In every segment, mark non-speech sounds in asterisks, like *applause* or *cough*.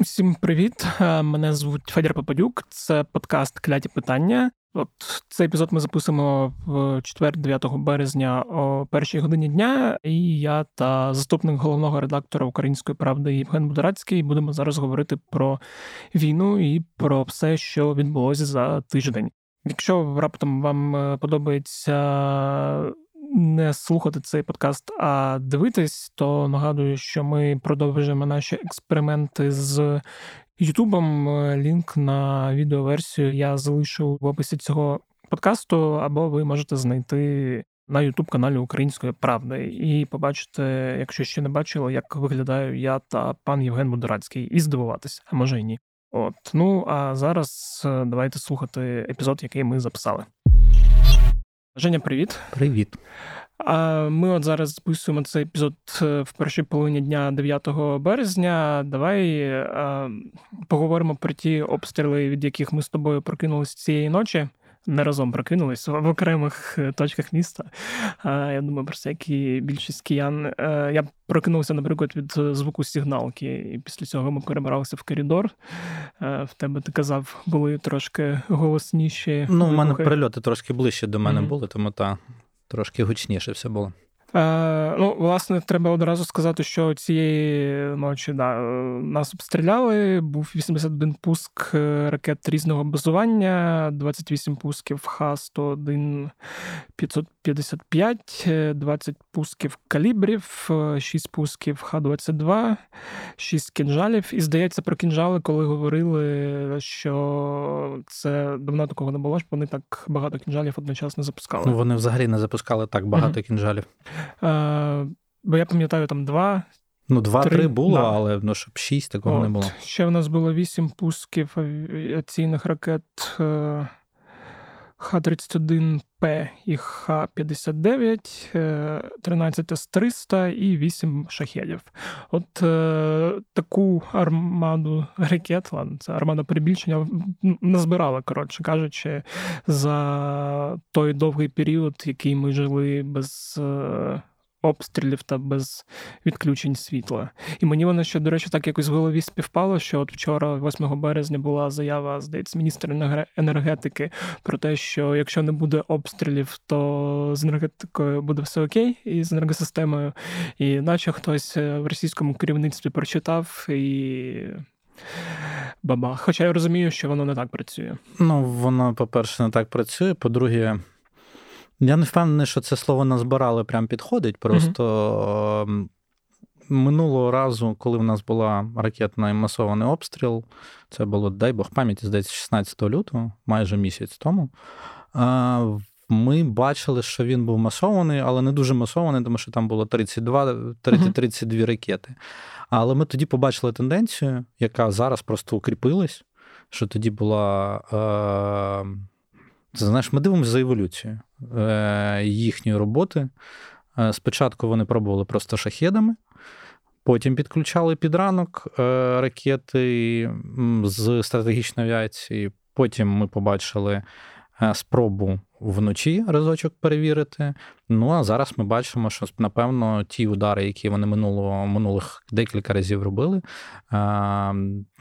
Всім привіт! Е, мене звуть Федір Попадюк. Це подкаст Кляті питання. От цей епізод ми записуємо в четвер, 9 березня о першій годині дня. І я та заступник головного редактора Української правди Євген Будорацький будемо зараз говорити про війну і про все, що відбулося за тиждень. Якщо раптом вам е, подобається не слухати цей подкаст, а дивитись, то нагадую, що ми продовжуємо наші експерименти з Ютубом. Лінк на відеоверсію я залишу в описі цього подкасту, або ви можете знайти. На Ютуб каналі Української правди і побачите, якщо ще не бачили, як виглядаю я та пан Євген Будорацький, і здивуватися, а може й ні. От ну а зараз е, давайте слухати епізод, який ми записали. Женя, привіт. Привіт. Ми от зараз записуємо цей епізод е, в першій половині дня 9 березня. Давай поговоримо про ті обстріли, від яких ми з тобою прокинулися цієї ночі не разом прокинулись в окремих е, точках міста. Я думаю, про це як і більшість киян. Е, я прокинувся, наприклад, від звуку сигналки, і після цього ми перебралися в коридор. Е, в тебе ти казав, були трошки голосніші. Ну, у мене прильоти трошки ближче до мене mm-hmm. були, тому та трошки гучніше все було. Е, Ну, власне, треба одразу сказати, що цієї ночі да, нас обстріляли. Був 81 пуск е, ракет різного базування, 28 пусків Х-101 555, 20 пусків калібрів, 6 пусків Х-22, 6 кінжалів. І здається, про кінжали, коли говорили, що це давно такого не було, щоб вони так багато кінжалів одночасно запускали. Ну, вони взагалі не запускали так багато mm-hmm. кінжалів. Е, Бо я пам'ятаю, там два. Ну, два-три було, да. але ну, щоб шість такого От. не було. Ще в нас було вісім пусків авіаційних ракет е, Х-31П і Х-59, 13 С-300 і 8 шахедів. От е, таку армаду ракет, це армада перебільшення, назбирала, коротше кажучи, за той довгий період, який ми жили без. Е, обстрілів та без відключень світла. І мені воно ще, до речі, так якось в голові співпало, що от вчора, 8 березня, була заява, здається, міністра енергетики про те, що якщо не буде обстрілів, то з енергетикою буде все окей, і з енергосистемою. І наче хтось е, в російському керівництві прочитав і. Баба. Хоча я розумію, що воно не так працює. Ну, воно, по-перше, не так працює. По-друге, я не впевнений, що це слово назбирали прям підходить. Просто mm минулого разу, коли в нас була ракетний масований обстріл, це було, дай Бог пам'яті, здається, 16 лютого, майже місяць тому. Ми бачили, що він був масований, але не дуже масований, тому що там було 32 30-32 ракети. Але ми тоді побачили тенденцію, яка зараз просто укріпилась, що тоді була. Е- це знаєш, ми дивимося за еволюцією е, їхньої роботи. Е, спочатку вони пробували просто шахедами, потім підключали під ранок е, ракети з стратегічної авіації. Потім ми побачили спробу вночі разочок перевірити. Ну а зараз ми бачимо, що напевно ті удари, які вони минулого минулих декілька разів робили,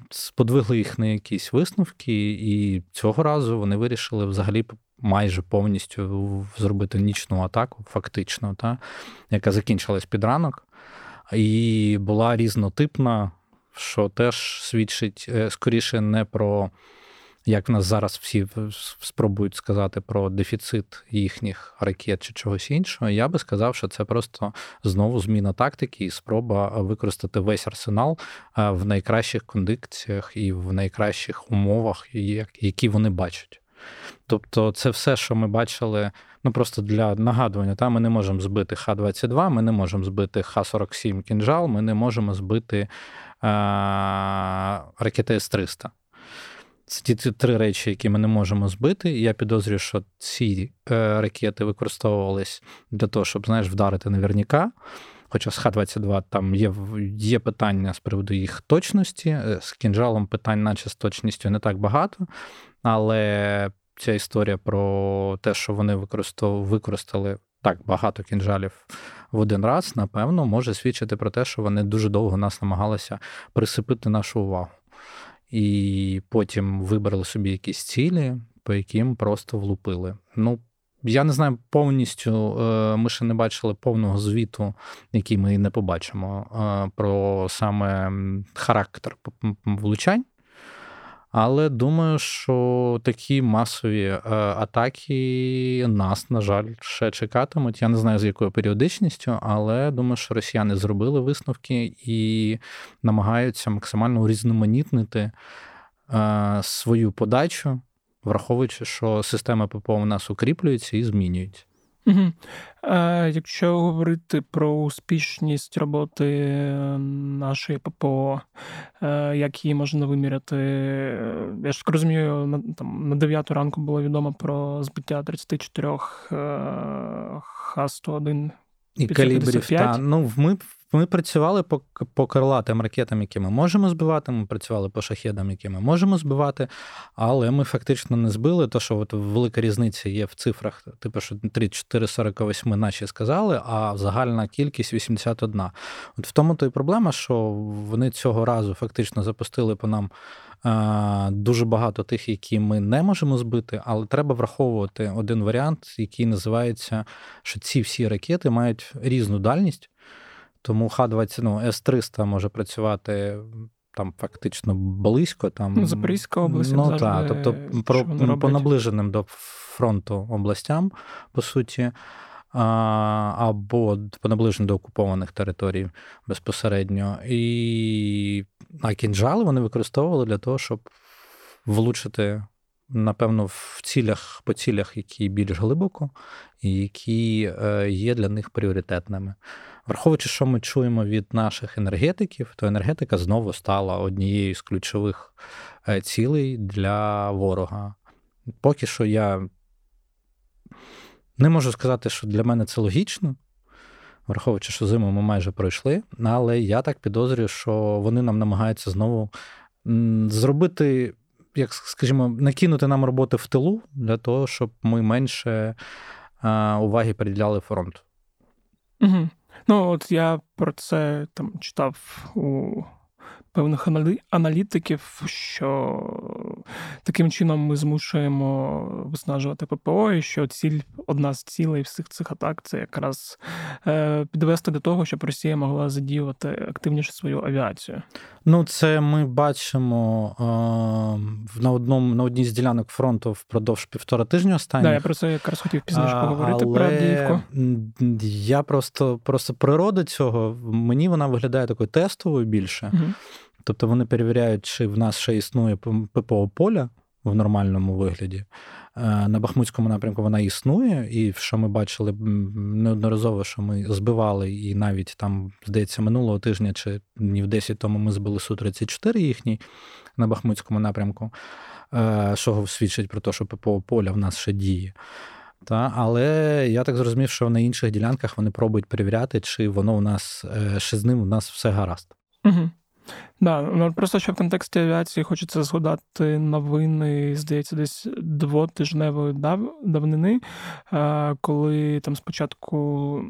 сподвигли їх на якісь висновки, і цього разу вони вирішили взагалі. Майже повністю зробити нічну атаку, фактично, та, яка закінчилась під ранок, і була різнотипна, що теж свідчить е, скоріше не про як в нас зараз всі спробують сказати про дефіцит їхніх ракет чи чогось іншого, я би сказав, що це просто знову зміна тактики і спроба використати весь арсенал е, в найкращих кондикціях і в найкращих умовах, які вони бачать. Тобто, це все, що ми бачили, ну просто для нагадування, та ми не можемо збити Х-22, ми не можемо збити Х-47 кінжал, ми не можемо збити е- ракети С-300. Це ті три речі, які ми не можемо збити. я підозрюю, що ці е, ракети використовувались для того, щоб знаєш, вдарити наверняка. Хоча з Х-22 там є є питання з приводу їх точності, е, з кінжалом питань, наче з точністю, не так багато. Але ця історія про те, що вони використали так багато кінжалів в один раз, напевно, може свідчити про те, що вони дуже довго нас намагалися присипити нашу увагу. І потім вибрали собі якісь цілі, по яким просто влупили. Ну, я не знаю повністю, е, ми ще не бачили повного звіту, який ми не побачимо, е, про саме характер влучань. Але думаю, що такі масові е, атаки нас, на жаль, ще чекатимуть. Я не знаю, з якою періодичністю, але думаю, що росіяни зробили висновки і намагаються максимально урізноманітнити свою подачу враховуючи, що система ППО у нас укріплюється і змінюється. Угу. А, Якщо говорити про успішність роботи нашої ППО, е, як її можна виміряти, я ж так розумію, на там на 9 ранку було відомо про збиття 34 Х-101 і калібрів. Та, ну, Ми ми працювали по по крилатим ракетам, які ми можемо збивати. Ми працювали по шахедам, які ми можемо збивати, але ми фактично не збили. То, що от велика різниця є в цифрах, типу, що 3448 наші сказали, а загальна кількість 81. От в тому то й проблема, що вони цього разу фактично запустили по нам. Дуже багато тих, які ми не можемо збити, але треба враховувати один варіант, який називається, що ці всі ракети мають різну дальність. Тому Х-20, ну, С-300 може працювати там фактично близько. Там, ну, Запорізька область. Ну, так, тобто про, по наближеним до фронту областям, по суті, або по наближеним до окупованих територій безпосередньо. І а кінжали вони використовували для того, щоб влучити. Напевно, в цілях по цілях, які більш глибоко, і які е, є для них пріоритетними. Враховуючи, що ми чуємо від наших енергетиків, то енергетика знову стала однією з ключових е, цілей для ворога. Поки що я не можу сказати, що для мене це логічно, враховуючи, що зиму ми майже пройшли, але я так підозрюю, що вони нам намагаються знову зробити, як скажімо, накинути нам роботи в тилу для того, щоб ми менше уваги приділяли фронту. Угу. Ну, от я про це там читав у певних аналітиків, що таким чином ми змушуємо виснажувати ППО, і що ціль, одна з цілей всіх цих атак це якраз е, підвести до того, щоб Росія могла задіювати активніше свою авіацію. Ну, це ми бачимо е, на одному на одній з ділянок фронту впродовж півтора тижня останніх. Да, я про це якраз хотів пізніше поговорити Але про Авдіївку. Я просто просто природа цього мені вона виглядає такою тестовою більше. Угу. Тобто вони перевіряють, чи в нас ще існує ППО поля в нормальному вигляді. Е, на Бахмутському напрямку вона існує, і що ми бачили неодноразово, що ми збивали, і навіть там, здається, минулого тижня чи днів 10 тому ми збили Су-34 їхній на Бахмутському напрямку, е, що свідчить про те, що ППО поля в нас ще діє. Та, Але я так зрозумів, що на інших ділянках вони пробують перевіряти, чи воно у нас е, ще з ним у нас все гаразд. Угу. Да, ну просто що в контексті авіації хочеться згадати новини, здається, десь двотижневої дав, давнини, коли там спочатку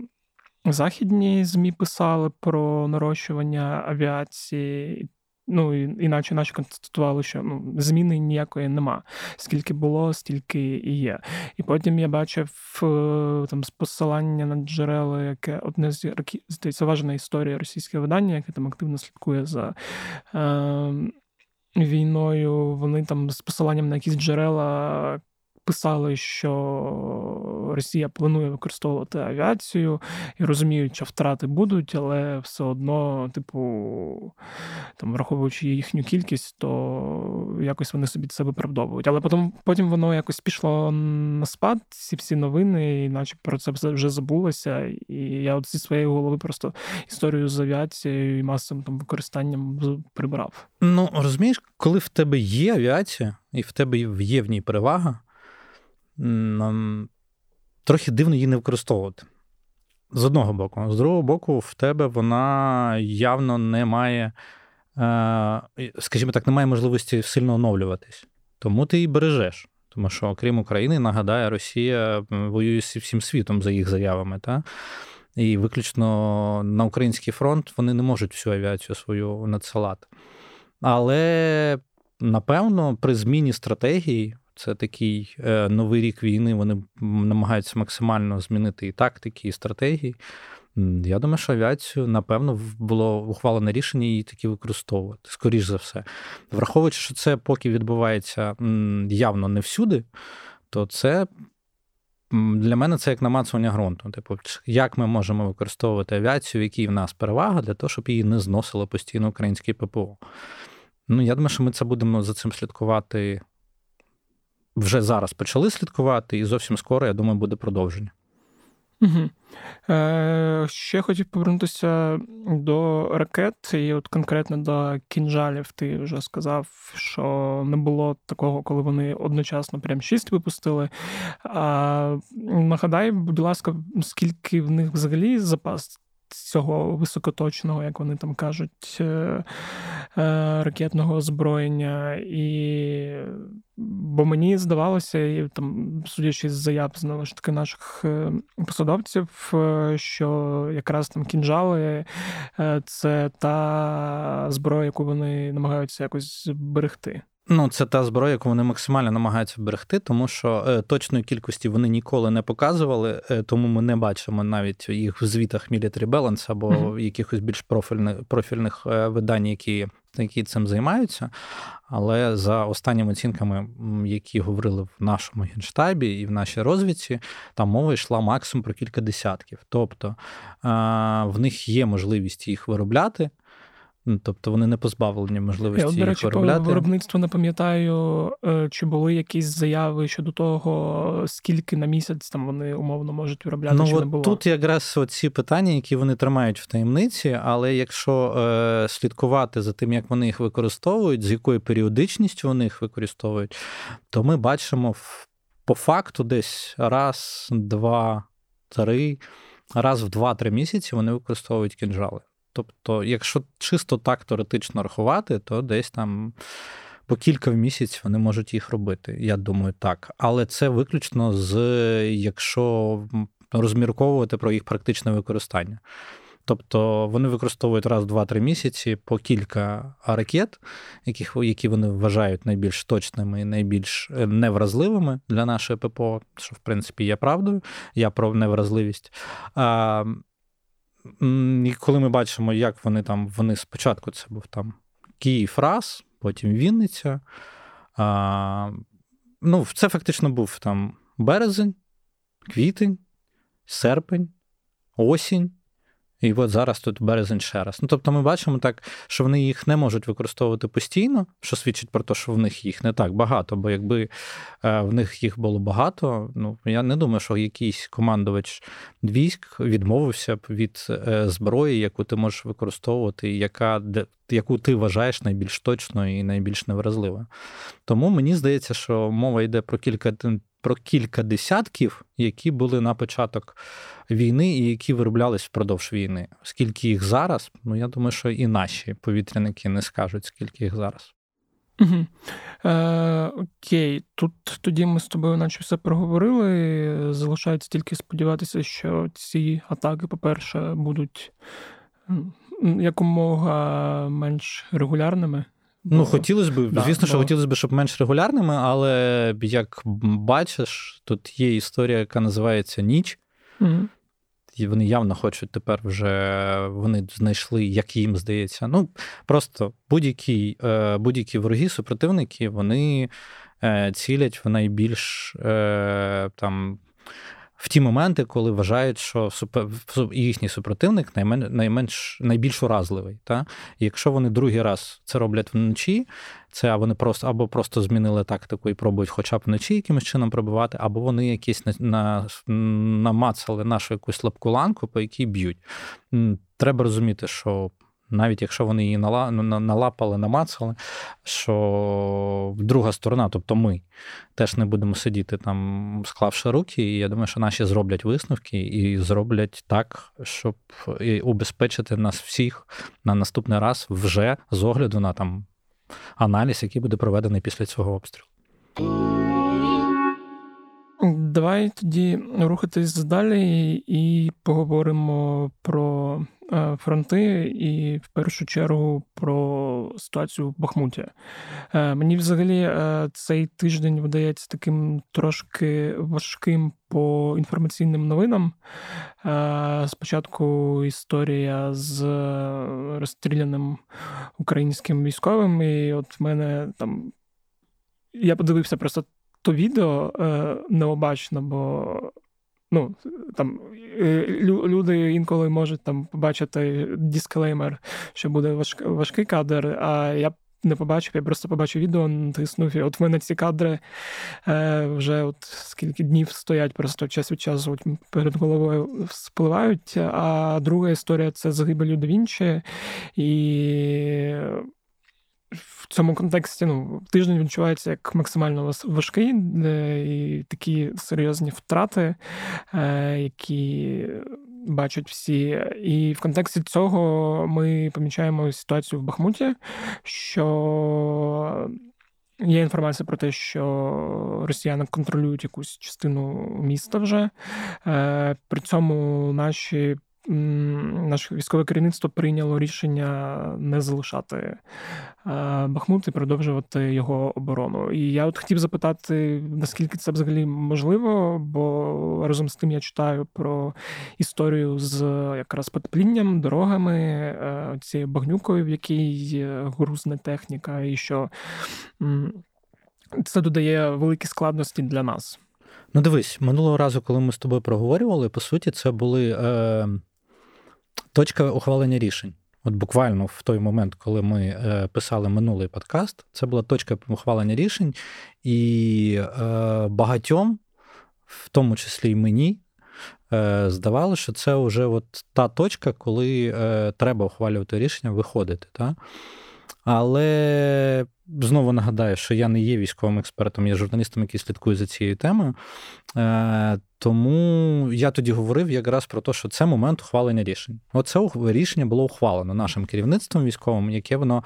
західні ЗМІ писали про нарощування авіації, Ну іначе наші констатували, що ну зміни ніякої нема. Скільки було, стільки і є. І потім я бачив е, там з посилання на джерела, яке одне з здається, важна історія російське видання, яке там активно слідкує за. Е, Війною вони там з посиланням на якісь джерела писали, що Росія планує використовувати авіацію і розуміють, що втрати будуть, але все одно, типу, там, враховуючи їхню кількість, то якось вони собі це виправдовують. Але потім потім воно якось пішло на спад, ці всі новини, і наче про це вже забулося. І я от зі своєї голови просто історію з авіацією і масовим там використанням прибрав. Ну розумієш, коли в тебе є авіація, і в тебе є в ній перевага трохи дивно її не використовувати. З одного боку. З другого боку, в тебе вона явно не має, е, скажімо так, не має можливості сильно оновлюватись. Тому ти її бережеш. Тому що, окрім України, нагадає, Росія воює з всім світом за їх заявами. Та? І виключно на український фронт вони не можуть всю авіацію свою надсилати. Але напевно, при зміні стратегії. Це такий е, новий рік війни. Вони намагаються максимально змінити і тактики, і стратегії. Я думаю, що авіацію, напевно, було ухвалене рішення її таки використовувати, скоріш за все. Враховуючи, що це поки відбувається явно не всюди, то це для мене це як намацування ґрунту. Типу, як ми можемо використовувати авіацію, які в нас перевага, для того, щоб її не зносило постійно українське ППО. Ну, я думаю, що ми це будемо за цим слідкувати. Вже зараз почали слідкувати, і зовсім скоро, я думаю, буде продовження. Угу. Е, Ще хотів повернутися до ракет, і от конкретно до кінжалів. Ти вже сказав, що не було такого, коли вони одночасно прям шість випустили. А, Нагадай, будь ласка, скільки в них взагалі запас цього високоточного, як вони там кажуть, е, е, ракетного озброєння. І бо мені здавалося, і там, судячи з заяв знову ж таки наших е, посадовців, що якраз там кінжали це та зброя, яку вони намагаються якось берегти. Ну, це та зброя, яку вони максимально намагаються берегти, тому що е, точної кількості вони ніколи не показували, е, тому ми не бачимо навіть їх в звітах Military Balance або mm-hmm. якихось більш профільних профільних е, видань, які які цим займаються. Але за останніми оцінками, які говорили в нашому генштабі і в нашій розвідці, там мова йшла максимум про кілька десятків. Тобто в них є можливість їх виробляти. Ну, тобто вони не позбавлені можливості. Я, до речі, їх виробляти. по виробництву не пам'ятаю, е, чи були якісь заяви щодо того, скільки на місяць там вони умовно можуть виробляти. Ну, чи от не було. Тут якраз ці питання, які вони тримають в таємниці, але якщо е, слідкувати за тим, як вони їх використовують, з якою періодичністю вони їх використовують, то ми бачимо по факту десь раз, два, три, раз в два-три місяці вони використовують кінжали. Тобто, якщо чисто так теоретично рахувати, то десь там по кілька в місяць вони можуть їх робити. Я думаю, так. Але це виключно з якщо розмірковувати про їх практичне використання. Тобто вони використовують раз, два-три місяці по кілька ракет, яких, які вони вважають найбільш точними і найбільш е, невразливими для нашої ППО, що в принципі є правдою. Я про невразливість. І коли ми бачимо, як вони там, вони спочатку це був там Київ раз, потім Вінниця. А, Ну, Це фактично був там березень, квітень, серпень, осінь. І от зараз тут березень ще раз. Ну тобто ми бачимо так, що вони їх не можуть використовувати постійно, що свідчить про те, що в них їх не так багато. Бо якби е, в них їх було багато, ну я не думаю, що якийсь командувач військ відмовився б від е, зброї, яку ти можеш використовувати, яка яку ти вважаєш найбільш точною і найбільш невразливою. Тому мені здається, що мова йде про кілька про кілька десятків, які були на початок війни і які вироблялись впродовж війни. Скільки їх зараз, ну я думаю, що і наші повітряники не скажуть, скільки їх зараз. Угу. Е, Окей, тут тоді ми з тобою, наче все проговорили. Залишається тільки сподіватися, що ці атаки, по-перше, будуть якомога менш регулярними. Ну, хотілося б, да, звісно, бо... що хотілося б, щоб менш регулярними, але як бачиш, тут є історія, яка називається Ніч. Угу. І вони явно хочуть тепер вже вони знайшли, як їм здається. Ну, просто будь-які е, будь-які вороги, супротивники, вони е, цілять в найбільш е, там в ті моменти, коли вважають, що їхній супротивник наймен, найменш найбільш уразливий. Та? І якщо вони другий раз це роблять вночі, це вони просто або просто змінили тактику і пробують, хоча б вночі якимось чином пробивати, або вони якісь на, на, намацали нашу якусь слабку ланку, по якій б'ють. Треба розуміти, що навіть якщо вони її налапали, намацали, що друга сторона, тобто ми, теж не будемо сидіти там, склавши руки. І я думаю, що наші зроблять висновки і зроблять так, щоб убезпечити нас всіх на наступний раз вже з огляду на там аналіз, який буде проведений після цього обстрілу. Давай тоді рухатись далі і поговоримо про е, фронти, і в першу чергу про ситуацію в Бахмуті. Е, мені взагалі е, цей тиждень видається таким трошки важким по інформаційним новинам. Спочатку історія з розстріляним українським військовим, і от в мене там. Я подивився просто то відео е, необачно, бо ну, там е, люди інколи можуть там побачити дисклеймер, що буде важк, важкий кадр, а я не побачив, я просто побачив відео, натиснув. І от в мене ці кадри е, вже от скільки днів стоять, просто час від часу от перед головою спливають. А друга історія це загибель до Вінчі. І в цьому контексті ну, тиждень відчувається як максимально важкий і такі серйозні втрати, е, які бачать всі. І в контексті цього ми помічаємо ситуацію в Бахмуті, що. Є інформація про те, що росіяни контролюють якусь частину міста вже. Е, при цьому наші наше військове керівництво прийняло рішення не залишати е, Бахмут і продовжувати його оборону. І я от хотів запитати, наскільки це взагалі можливо, бо разом з тим я читаю про історію з якраз підплінням, дорогами, е, цією багнюкою, в якій грузне техніка, і що це додає великі складності для нас. Ну, дивись, минулого разу, коли ми з тобою проговорювали, по суті, це були е, Точка ухвалення рішень. От буквально в той момент, коли ми е, писали минулий подкаст, це була точка ухвалення рішень, і е, багатьом, в тому числі й мені, е, здавалося, що це вже от та точка, коли треба ухвалювати рішення, виходити. Та? Але знову нагадаю, що я не є військовим експертом, я журналістом, який слідкує за цією темою. Е, тому я тоді говорив якраз про те, що це момент ухвалення рішень. Оце рішення було ухвалено нашим керівництвом військовим, яке воно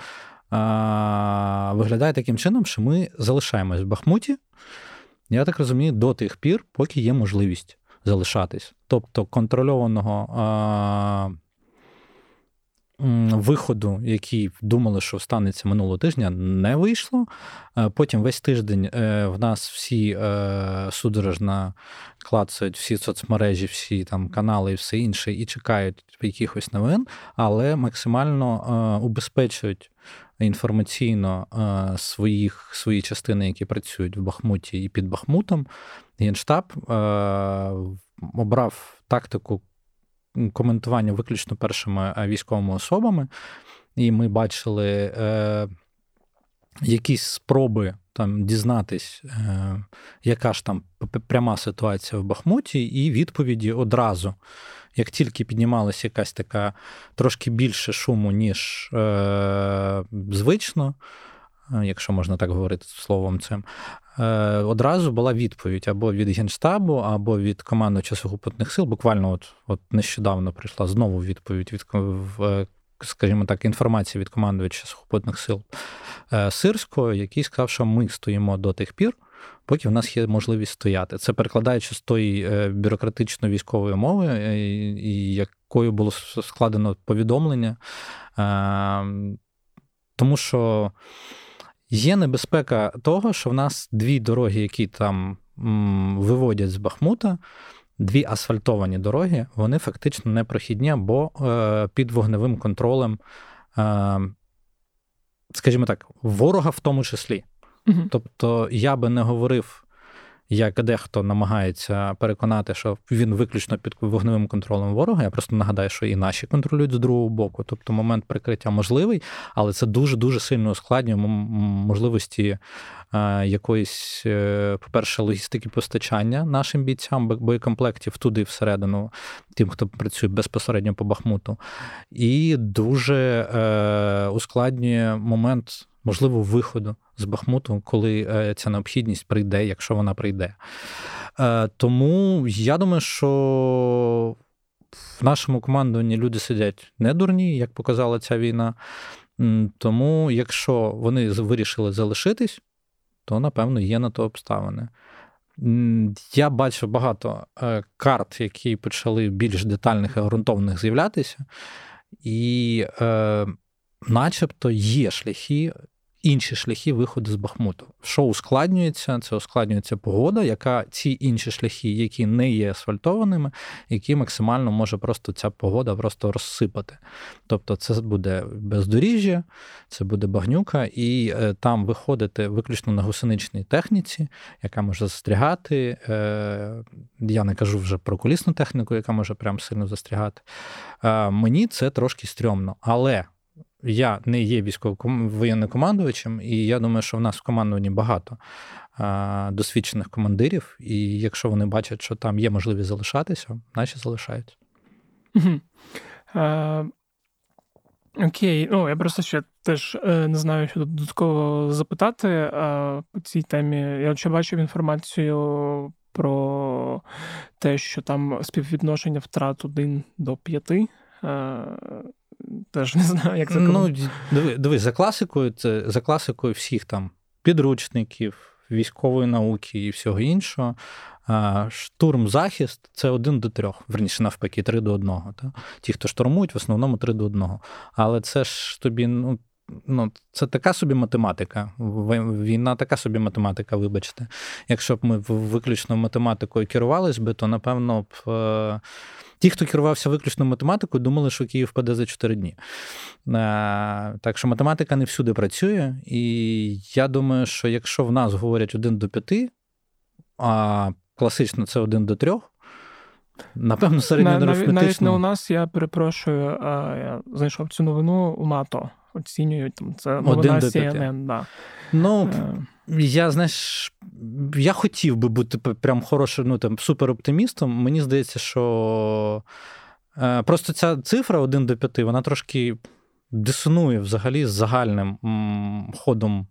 виглядає таким чином, що ми залишаємось в Бахмуті. Я так розумію, до тих пір, поки є можливість залишатись. Тобто контрольованого виходу, який думали, що станеться минулого тижня, не вийшло. Е, потім весь тиждень е, в нас всі е, судорожно клацають всі соцмережі, всі там канали і все інше, і чекають якихось новин, але максимально убезпечують. Інформаційно своїх, свої частини, які працюють в Бахмуті і під Бахмутом, Генштаб обрав тактику коментування виключно першими е, військовими особами, і ми бачили е, якісь спроби там дізнатись, е, яка ж там пряма ситуація в Бахмуті, і відповіді одразу. Як тільки піднімалася якась така трошки більше шуму, ніж е, звично, е, якщо можна так говорити словом цим, одразу була відповідь або від Генштабу, або від командувача сухопутних сил. Буквально от от нещодавно прийшла знову відповідь від е, скажімо так, інформація від командувача сухопутних сил е, Сирського, який сказав, що ми стоїмо до тих пір, поки в нас є можливість стояти. Це перекладаючи з тої бюрократичної військової мови, якою було складено повідомлення. Тому що. Є небезпека того, що в нас дві дороги, які там виводять з Бахмута, дві асфальтовані дороги, вони фактично непрохідні або е, під вогневим контролем, е, скажімо так, ворога в тому числі. Угу. Тобто я би не говорив як дехто намагається переконати, що він виключно під вогневим контролем ворога. Я просто нагадаю, що і наші контролюють з другого боку. Тобто момент прикриття можливий, але це дуже дуже сильно ускладнює можливості е, якоїсь, е, по-перше, логістики постачання нашим бійцям боєкомплектів туди всередину, тим, хто працює безпосередньо по Бахмуту, і дуже е, ускладнює момент можливо виходу з Бахмуту, коли е, ця необхідність прийде, якщо вона прийде. Е, тому я думаю, що в нашому командуванні люди сидять не дурні, як показала ця війна. Тому, якщо вони вирішили залишитись, то напевно є на то обставини. Я бачив багато е, карт, які почали більш детальних і ґрунтовних з'являтися, і е, начебто є шляхи інші шляхи виходу з Бахмуту. Що ускладнюється? Це ускладнюється погода, яка ці інші шляхи, які не є асфальтованими, які максимально може просто ця погода просто розсипати. Тобто, це буде бездоріжжя, це буде багнюка, і е, там виходити виключно на гусеничній техніці, яка може застрягати. Е, я не кажу вже про колісну техніку, яка може прям сильно застрягати. Е, мені це трошки стрьомно, але я не є військовим воєнним командувачем, і я думаю, що в нас в командуванні багато досвідчених командирів, і якщо вони бачать, що там є можливість залишатися, наші залишаються. Окей, ну я просто ще теж е, не знаю, що додатково запитати по цій темі. Я ще бачив інформацію про те, що там співвідношення втрат один до п'яти. Теж не знаю, як це Ну, диви, диви, за класикою, це за класикою всіх там підручників, військової науки і всього іншого. Штурм захист це один до трьох, верніше навпаки, три до одного. Та? Ті, хто штурмують, в основному три до одного. Але це ж тобі, ну. Ну, це така собі математика. Війна така собі математика, вибачте. Якщо б ми виключно математикою керувались би, то напевно б е, Ті, хто керувався виключно математикою, думали, що Київ впаде за 4 дні. Е, так що математика не всюди працює, і я думаю, що якщо в нас говорять 1 до 5, а класично це 1 до 3, Напевно, середньоарифметично. Навіть не у нас, я перепрошую, я знайшов цю новину у НАТО. Оцінюють там це новина CNN, да. Ну, е. Я знаєш, я хотів би бути прям хорошим, ну там супероптимістом. Мені здається, що е, просто ця цифра 1 до 5, вона трошки дисонує взагалі з загальним ходом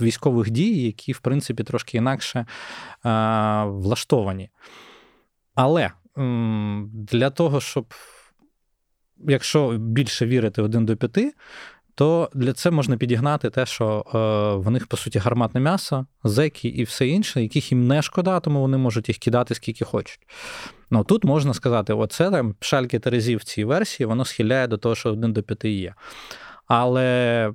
військових дій, які, в принципі, трошки інакше е, влаштовані. Але для того, щоб. Якщо більше вірити 1 до 5, то для це можна підігнати те, що е, в них, по суті, гарматне м'ясо, зеки і все інше, яких їм не шкода, тому вони можуть їх кидати скільки хочуть. Ну тут можна сказати, оце там шальки Терезів в цій версії, воно схиляє до того, що 1 до 5 є. Але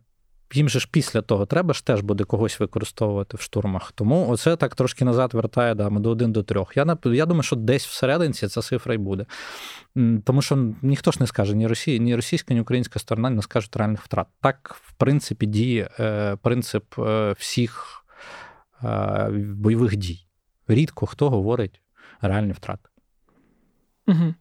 їм же ж після того треба ж теж буде когось використовувати в штурмах. Тому оце так трошки назад вертає да, до 1 до 3. Я я думаю, що десь всередині ця цифра і буде. Тому що ніхто ж не скаже, ні Росія, ні російська, ні українська сторона не скажуть реальних втрат. Так, в принципі, діє е, принцип е, всіх е, бойових дій. Рідко хто говорить реальні втрати. Угу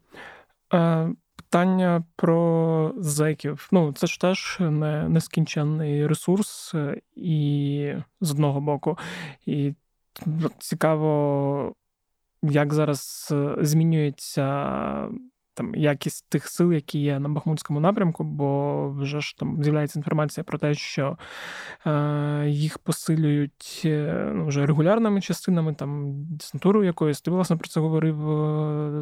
питання про зеків. Ну, це ж теж не нескінченний ресурс, е, і з одного боку. І цікаво, як зараз е, змінюється. Там якість тих сил, які є на Бахмутському напрямку, бо вже ж там з'являється інформація про те, що е, їх посилюють е, ну, вже регулярними частинами, там десантурою якоюсь. Ти власне про це говорив,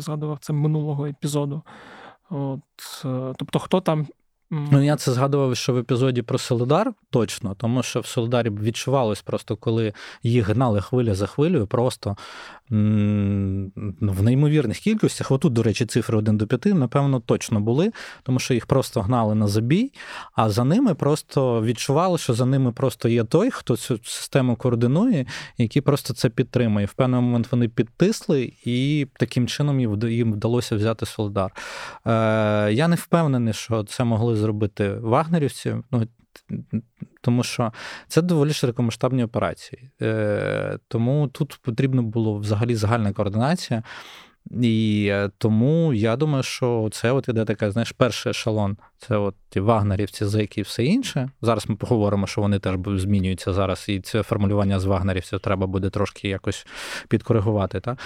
згадував це минулого епізоду. От, е, Тобто, хто там. Ну, я це згадував, що в епізоді про Солидар точно, тому що в Солидарі відчувалось просто, коли їх гнали хвиля за хвилею, просто в неймовірних кількостях. Отут, до речі, цифри 1 до 5, напевно, точно були, тому що їх просто гнали на забій, а за ними просто відчували, що за ними просто є той, хто цю систему координує, який просто це підтримує. В певний момент вони підтисли, і таким чином їм вдалося взяти Солидар. Е, я не впевнений, що це могли зробити вагнерівці. Ну, тому що це доволі широкомасштабні операції. Е, Тому тут потрібно було взагалі загальна координація. І е, тому я думаю, що це от іде така, знаєш, перший ешелон. Це от ті вагнерівці, зеки і все інше. Зараз ми поговоримо, що вони теж змінюються зараз, і це формулювання з вагнерівців треба буде трошки якось підкоригувати. Та?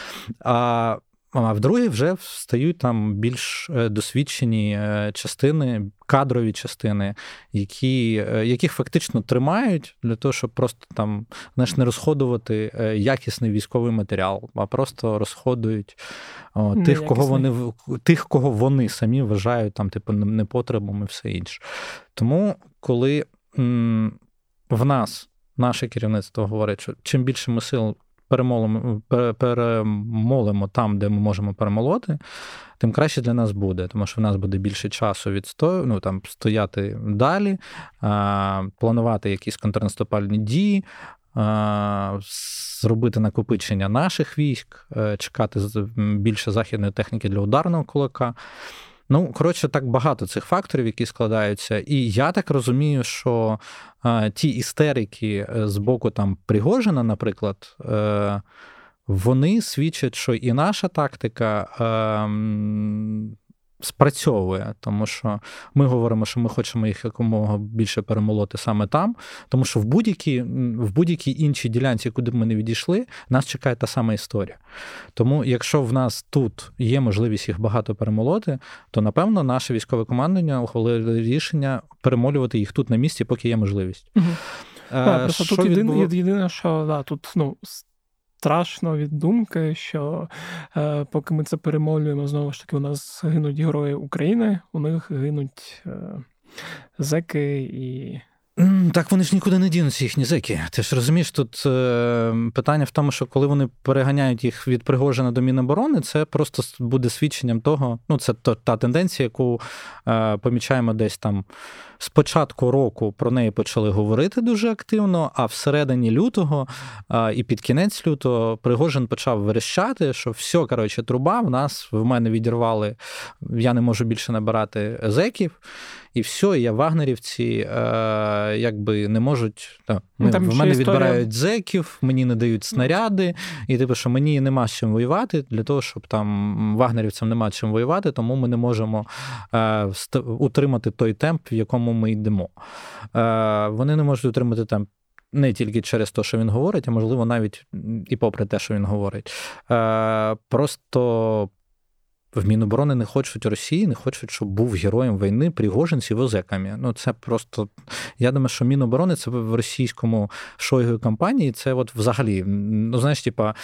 А а в другій вже встають там більш е, досвідчені е, частини, кадрові частини, які, е, яких фактично тримають для того, щоб просто там знаєш, не розходувати якісний військовий матеріал, а просто розходують о, тих, кого вони тих, кого вони самі вважають там, типу, непотребом і все інше. Тому, коли м, в нас наше керівництво говорить, що чим більше ми сил перемолимо, перемолимо там, де ми можемо перемолоти, тим краще для нас буде, тому що в нас буде більше часу відсто... ну, там, стояти далі, планувати якісь контрнаступальні дії. Зробити накопичення наших військ, е, чекати більше західної техніки для ударного кулака. Ну, коротше, так багато цих факторів, які складаються. І я так розумію, що е, ті істерики е, з боку там Пригожина, наприклад, е, вони свідчать, що і наша тактика. Е, спрацьовує, тому що ми говоримо, що ми хочемо їх якомога більше перемолоти саме там, тому що в будь-якій в будь-якій іншій ділянці, куди б ми не відійшли, нас чекає та сама історія. Тому, якщо в нас тут є можливість їх багато перемолоти, то напевно наше військове командування ухвалило рішення перемолювати їх тут на місці, поки є можливість. Угу. Е, Просто тут єдине, єдине, що да, тут ну, страшно від думки, що е, поки ми це перемолюємо, знову ж таки, у нас гинуть герої України, у них гинуть е, зеки і. Так вони ж нікуди не дінуться, їхні зеки. Ти ж розумієш, тут е, питання в тому, що коли вони переганяють їх від Пригожина до Міноборони, це просто буде свідченням того, ну це та тенденція, яку е, помічаємо десь там з початку року про неї почали говорити дуже активно, а всередині лютого і під кінець лютого Пригожин почав верещати, що все, коротше, труба, в нас в мене відірвали, я не можу більше набирати зеків. І все, і я вагнерівці е, якби не можуть. Та, ну, там В мене історія... відбирають зеків, мені не дають снаряди, і типу, що мені нема з чим воювати, для того, щоб там вагнерівцям нема з чим воювати, тому ми не можемо е, утримати той темп, в якому ми йдемо. Е, вони не можуть утримати темп. Не тільки через те, що він говорить, а можливо, навіть і попри те, що він говорить. Е, просто в Міноборони не хочуть Росії, не хочуть, щоб був героєм війни Пригожин з озеками. Ну, це просто. Я думаю, що Міноборони це в російському шойгу кампанії, це от взагалі, ну, знаєш, типа,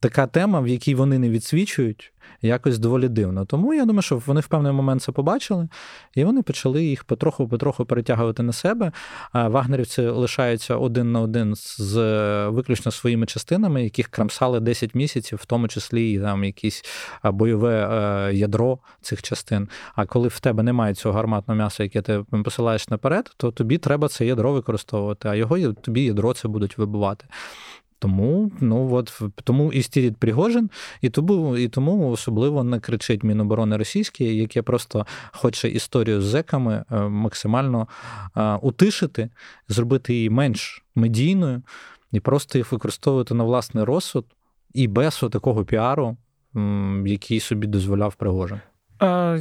така тема, в якій вони не відсвічують, якось доволі дивно. Тому я думаю, що вони в певний момент це побачили, і вони почали їх потроху-потроху перетягувати на себе. Вагнерівці лишаються один на один з виключно своїми частинами, яких крамсали 10 місяців, в тому числі і там якісь бойове е, ядро цих частин. А коли в тебе немає цього гарматного м'яса, яке ти посилаєш наперед, то тобі треба це ядро використовувати, а його тобі ядро це будуть вибивати. Тому ну от тому і стірить Пригожин, і тому і тому особливо не кричить Міноборони Російське, яке просто хоче історію з зеками е, максимально е, утишити, зробити її менш медійною і просто їх використовувати на власний розсуд і без такого піару, який собі дозволяв Пригожин. А,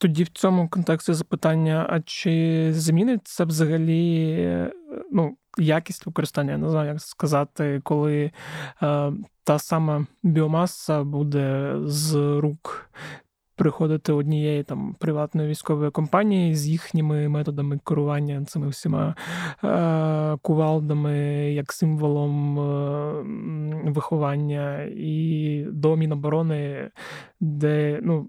Тоді в цьому контексті запитання: а чи змінить це взагалі е, ну, якість використання, я не знаю, як сказати, коли е, та сама біомаса буде з рук приходити однієї там приватної військової компанії з їхніми методами керування цими всіма е, кувалдами, як символом е, виховання, і до Міноборони, де ну.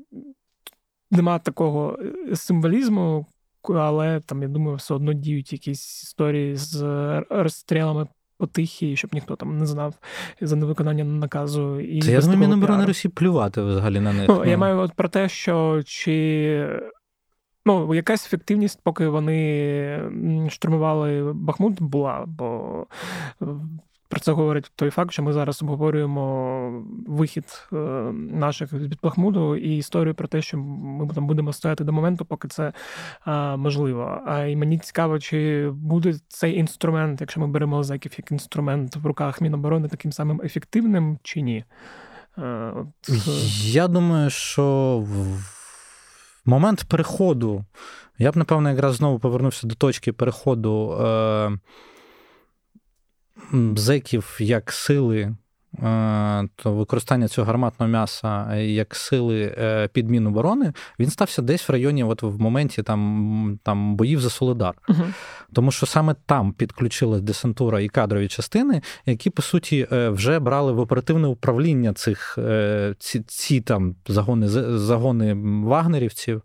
Нема такого символізму, але там, я думаю, все одно діють якісь історії з розстрілами потихі, щоб ніхто там не знав за невиконання наказу. І Це я думаю, Міноборони Росії плювати взагалі на них. Ну, Я ну. маю от про те, що чи. Ну, якась ефективність, поки вони штурмували Бахмут, була, бо про це говорить той факт, що ми зараз обговорюємо вихід е, наших від Бахмуту і історію про те, що ми там будемо стояти до моменту, поки це е, можливо. А і мені цікаво, чи буде цей інструмент, якщо ми беремо Зеків як інструмент в руках Міноборони, таким самим ефективним чи ні? Е, от... Я думаю, що момент переходу я б напевно якраз знову повернувся до точки переходу зеків як сили, е, то використання цього гарматного м'яса як сили е, підмін оборони, він стався десь в районі, от в моменті там там боїв за Солидар. Угу. Тому що саме там підключилась десантура і кадрові частини, які, по суті, е, вже брали в оперативне управління цих ці, ці там загони загони вагнерівців.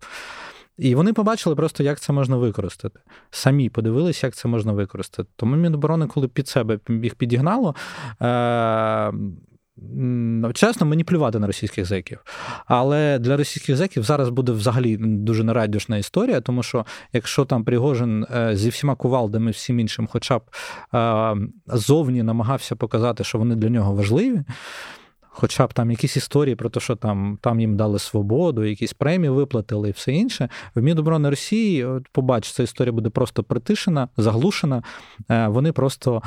І вони побачили просто, як це можна використати. Самі подивилися, як це можна використати. Тому Міноборони, коли під себе їх підігнало. Е- Чесно, мені плювати на російських зеків. Але для російських зеків зараз буде взагалі дуже нерадісна історія, тому що якщо там Пригожин е, зі всіма кувалдами, всім іншим, хоча б е, зовні намагався показати, що вони для нього важливі. Хоча б там якісь історії про те, що там там їм дали свободу, якісь премії виплатили і все інше. В Міноборони Росії, побач, ця історія буде просто притишена, заглушена. Е, вони просто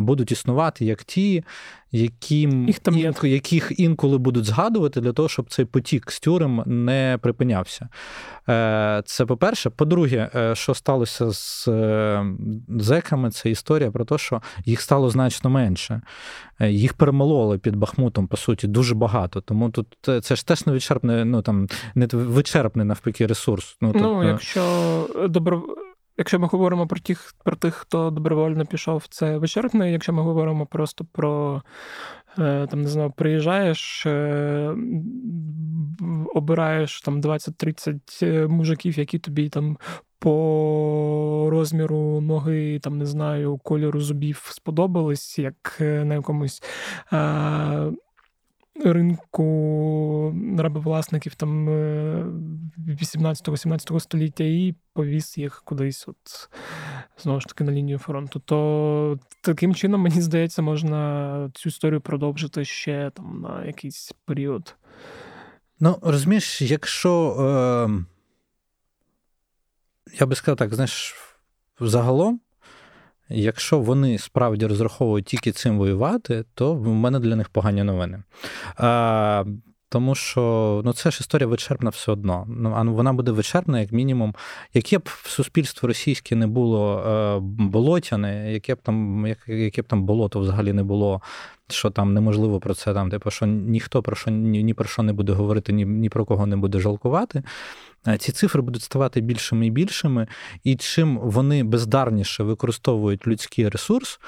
будуть існувати як ті, яким, Їх там ін, яких інколи будуть згадувати для того, щоб цей потік з тюрем не припинявся. Е, це по-перше. По-друге, е, що сталося з е, зеками, це історія про те, що їх стало значно менше. Їх перемололи під Бахмутом, по суті, дуже багато. Тому тут це ж теж не вичерпне, ну там не вичерпний навпаки ресурс. Ну, ну тобто... якщо добро. Якщо ми говоримо про тих, про тих, хто добровольно пішов, це вичерпно. Якщо ми говоримо просто про е, там, не знаю, приїжджаєш, е, обираєш там 20-30 е, мужиків, які тобі там. По розміру ноги, там не знаю, кольору зубів сподобались, як на якомусь ринку рабовласників там 18-17 е, століття і повіз їх кудись, от знову ж таки, на лінію фронту. То таким чином, мені здається, можна цю історію продовжити ще там на якийсь період. Ну, розумієш, якщо е, я би сказав так, знаєш, загалом Якщо вони справді розраховують тільки цим воювати, то в мене для них погані новини. Тому що ну, це ж історія вичерпна все одно. Ну, а вона буде вичерпна, як мінімум. Яке б суспільство російське не було е, болотяне, яке б там яке б там болото взагалі не було, що там неможливо про це там, типу, що ніхто про що ні, ні про що не буде говорити, ні, ні про кого не буде жалкувати. Е, ці цифри будуть ставати більшими і більшими, і чим вони бездарніше використовують людський ресурс,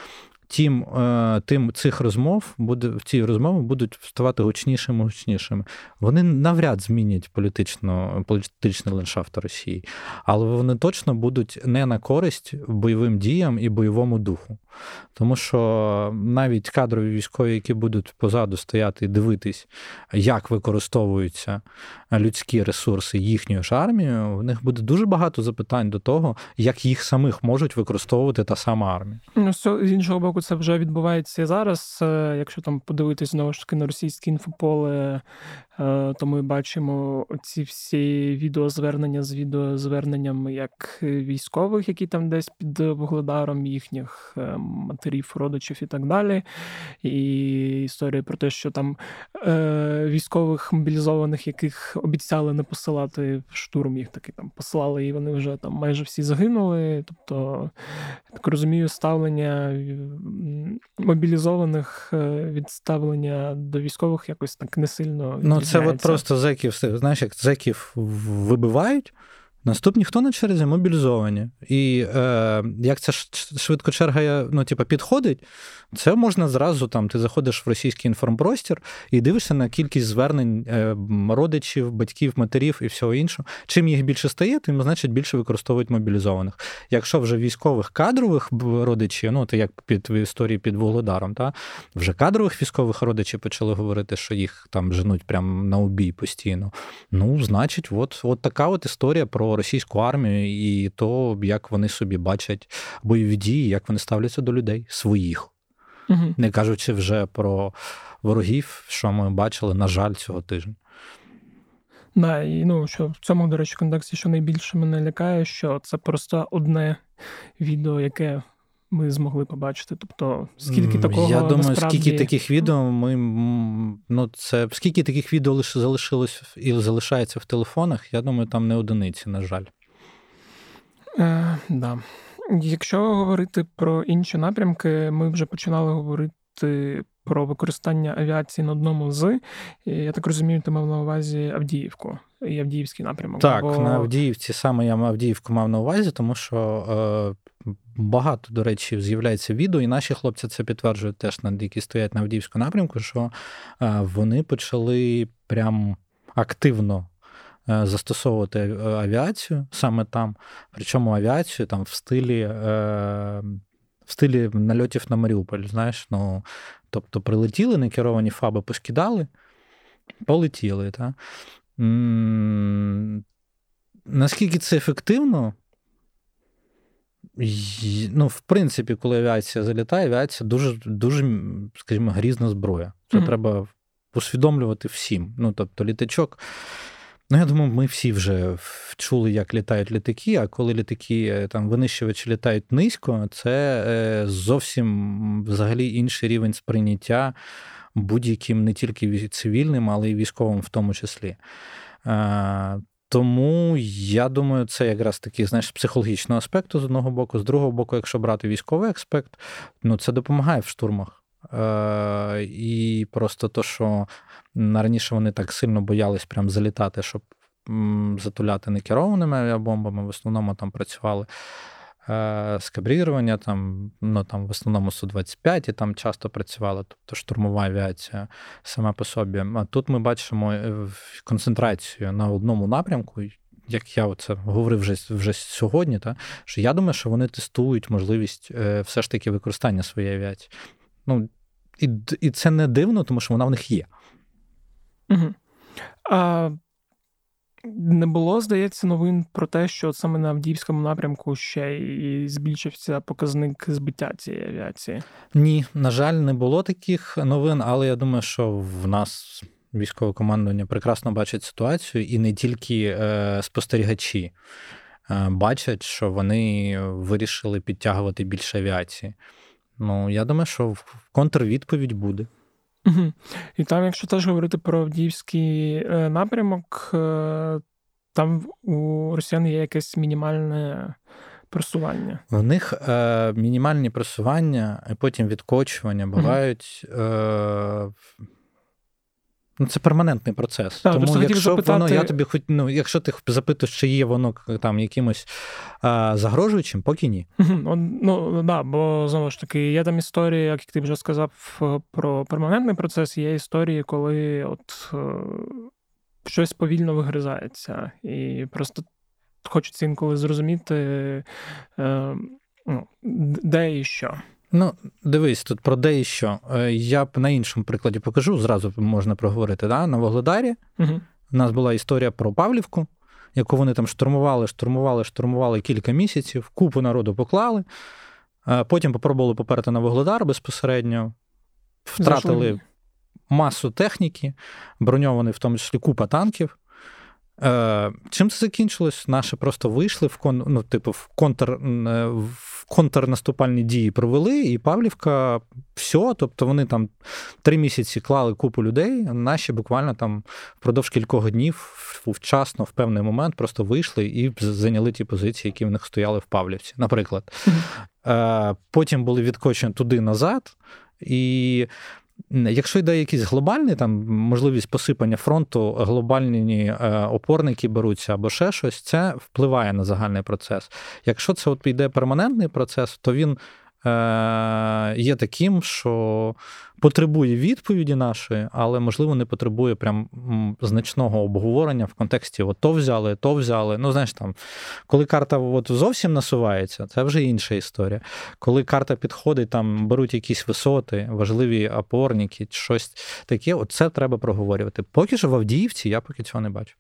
тим е, тим цих розмов буде ці розмови будуть ставати гучнішими гучнішими. Вони навряд змінять політично, політичний ландшафт Росії, але вони точно будуть не на користь бойовим діям і бойовому духу. Тому що навіть кадрові військові, які будуть позаду стояти і дивитись, як використовуються людські ресурси їхньої ж армії, в них буде дуже багато запитань до того, як їх самих можуть використовувати та сама армія. Ну, з іншого боку, це вже відбувається зараз. Е, якщо там подивитись знову ж таки на російське інфополе, то ми бачимо ці всі відеозвернення з відеозверненням як військових, які там десь під вугледаром їхніх е, матерів, родичів і так далі. І історія про те, що там військових мобілізованих, яких обіцяли не посилати в штурм, їх таки там посилали, і вони вже там майже всі загинули. Тобто, так розумію, ставлення мобілізованих е, відставлення до військових якось так не сильно. Ну, це от просто зеків, знаєш, як зеків вибивають. Наступні хто на черзі мобілізовані. І е, як ця швидко черга ну, типу, підходить, це можна зразу там. Ти заходиш в російський інформпростір і дивишся на кількість звернень е, родичів, батьків, матерів і всього іншого. Чим їх більше стає, тим значить більше використовують мобілізованих. Якщо вже військових кадрових родичів, ну то як під в історії під Вугледаром, та вже кадрових військових родичів почали говорити, що їх там женуть прямо на убій постійно. Ну, значить, от, от така от історія про російську армію і то, як вони собі бачать бойові дії, як вони ставляться до людей своїх. Угу. Не кажучи вже про ворогів, що ми бачили, на жаль, цього тижня. Да, і ну що в цьому, до речі, контексті, що найбільше мене лякає, що це просто одне відео, яке ми змогли побачити. Тобто, скільки такого я думаю, насправді... скільки таких відео ми ну це скільки таких відео лише залишилось і залишається в телефонах. Я думаю, там не одиниці, на жаль. Е, да. Якщо говорити про інші напрямки, ми вже починали говорити про використання авіації на одному з. Я так розумію, ти мав на увазі Авдіївку і Авдіївський напрямок. Так, бо... на Авдіївці саме я Авдіївку мав на увазі, тому що. Е... Багато, до речі, з'являється відео, і наші хлопці це підтверджують теж, які стоять на Авдіївському напрямку, що е, вони почали прям активно застосовувати авіацію саме там, причому авіацію там в стилі в стилі нальотів на Маріуполь. Знаєш, ну тобто прилетіли, некеровані фаби поскидали, полетіли. Та? Наскільки це ефективно? Ну, в принципі, коли авіація залітає, авіація дуже, дуже, скажімо, грізна зброя. Це mm-hmm. треба усвідомлювати всім. Ну, тобто, літачок. Ну, я думаю, ми всі вже чули, як літають літаки. А коли літаки е, там винищувачі літають низько, це е, зовсім взагалі інший рівень сприйняття будь-яким не тільки цивільним, але й військовим в тому числі. Тому я думаю, це якраз такий, знаєш, психологічного аспекту з одного боку, з другого боку, якщо брати військовий аспект, ну це допомагає в штурмах. Е, І просто то, що раніше вони так сильно боялись прям залітати, щоб затуляти некерованими авіабомбами, в основному там працювали скабрірування, там, ну, там в основному Су-25 і там часто працювали, тобто штурмова авіація сама по собі. А тут ми бачимо е, концентрацію на одному напрямку. Як я це говорив вже вже сьогодні, та, що я думаю, що вони тестують можливість е, все ж таки використання своєї авіації. Ну, І і це не дивно, тому що вона в них є. Угу. А не було, здається, новин про те, що саме на Авдіївському напрямку ще і збільшився показник збиття цієї авіації? Ні, на жаль, не було таких новин, але я думаю, що в нас військове командування прекрасно бачить ситуацію, і не тільки е, спостерігачі е, бачать, що вони вирішили підтягувати більше авіації. Ну, я думаю, що контрвідповідь буде. Угу. І там, якщо теж говорити про Авдіївський е, напрямок, е, там у росіян є якесь мінімальне просування. У них е, мінімальні просування, і потім відкочування бувають. Угу. Е, Ну, це перманентний процес. Так, Тому якщо запитати... воно, я тобі хоч, ну, якщо ти запитуєш, чи є воно там якимось а, загрожуючим, поки ні. *laughs* Ну да, бо знову ж таки, є там історії, як ти вже сказав, про перманентний процес, є історії, коли от е, щось повільно вигризається, і просто хочеться інколи зрозуміти, е, ну, де і що. Ну, дивись, тут про де і що. Е, на іншому прикладі покажу, зразу можна проговорити. Да? На Вогледарі угу. у нас була історія про Павлівку, яку вони там штурмували, штурмували, штурмували кілька місяців, купу народу поклали. Е, потім попробували поперти на Вогледар безпосередньо, втратили Зашли. масу техніки, броньований, в тому числі купа танків. Е, чим це закінчилось? Наші просто вийшли в кон, ну, типу, в контр, е, в контрнаступальні дії провели, і Павлівка все. Тобто вони там три місяці клали купу людей. Наші буквально там впродовж кількох днів вчасно, в певний момент, просто вийшли і зайняли ті позиції, які в них стояли в Павлівці, наприклад. Mm-hmm. Потім були відкочені туди назад. І Якщо йде якийсь глобальний там можливість посипання фронту, глобальні е, опорники беруться або ще щось, це впливає на загальний процес. Якщо це от йде перманентний процес, то він є таким, що потребує відповіді нашої, але, можливо, не потребує прям значного обговорення в контексті от то взяли, то взяли. Ну, знаєш, там, коли карта от зовсім насувається, це вже інша історія. Коли карта підходить, там беруть якісь висоти, важливі опорники, щось таке, от це треба проговорювати. Поки що в Авдіївці я поки цього не бачу.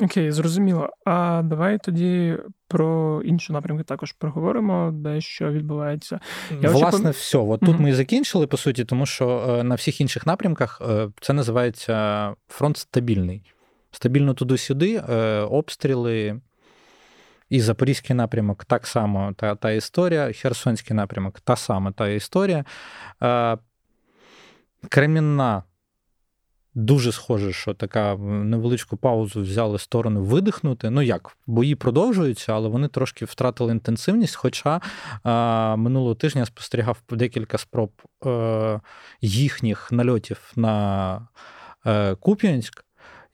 Окей, зрозуміло. А давай тоді про інші напрямки також проговоримо, де що відбувається. Я Власне, очі... все. От тут ми і закінчили, по суті, тому що е, на всіх інших напрямках е, це називається фронт стабільний. Стабільно туди-сюди, е, обстріли. І Запорізький напрямок так само та та історія, Херсонський напрямок та сама та історія. Кремінна Дуже схоже, що така невеличку паузу взяли сторони видихнути. Ну як, бої продовжуються, але вони трошки втратили інтенсивність. Хоча а, минулого тижня спостерігав декілька спроб е, їхніх нальотів на е, Куп'янськ,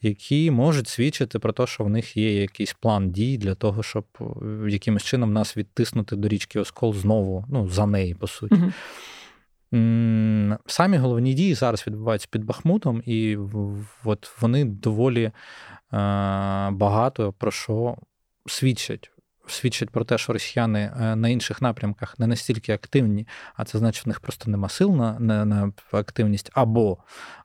які можуть свідчити про те, що в них є якийсь план дій для того, щоб е, якимось чином нас відтиснути до річки Оскол знову, ну за неї, по суті. Угу. Самі головні дії зараз відбуваються під Бахмутом, і от вони доволі багато про що свідчать свідчить про те, що росіяни е, на інших напрямках не настільки активні, а це значить, в них просто нема сил на, на, на активність, або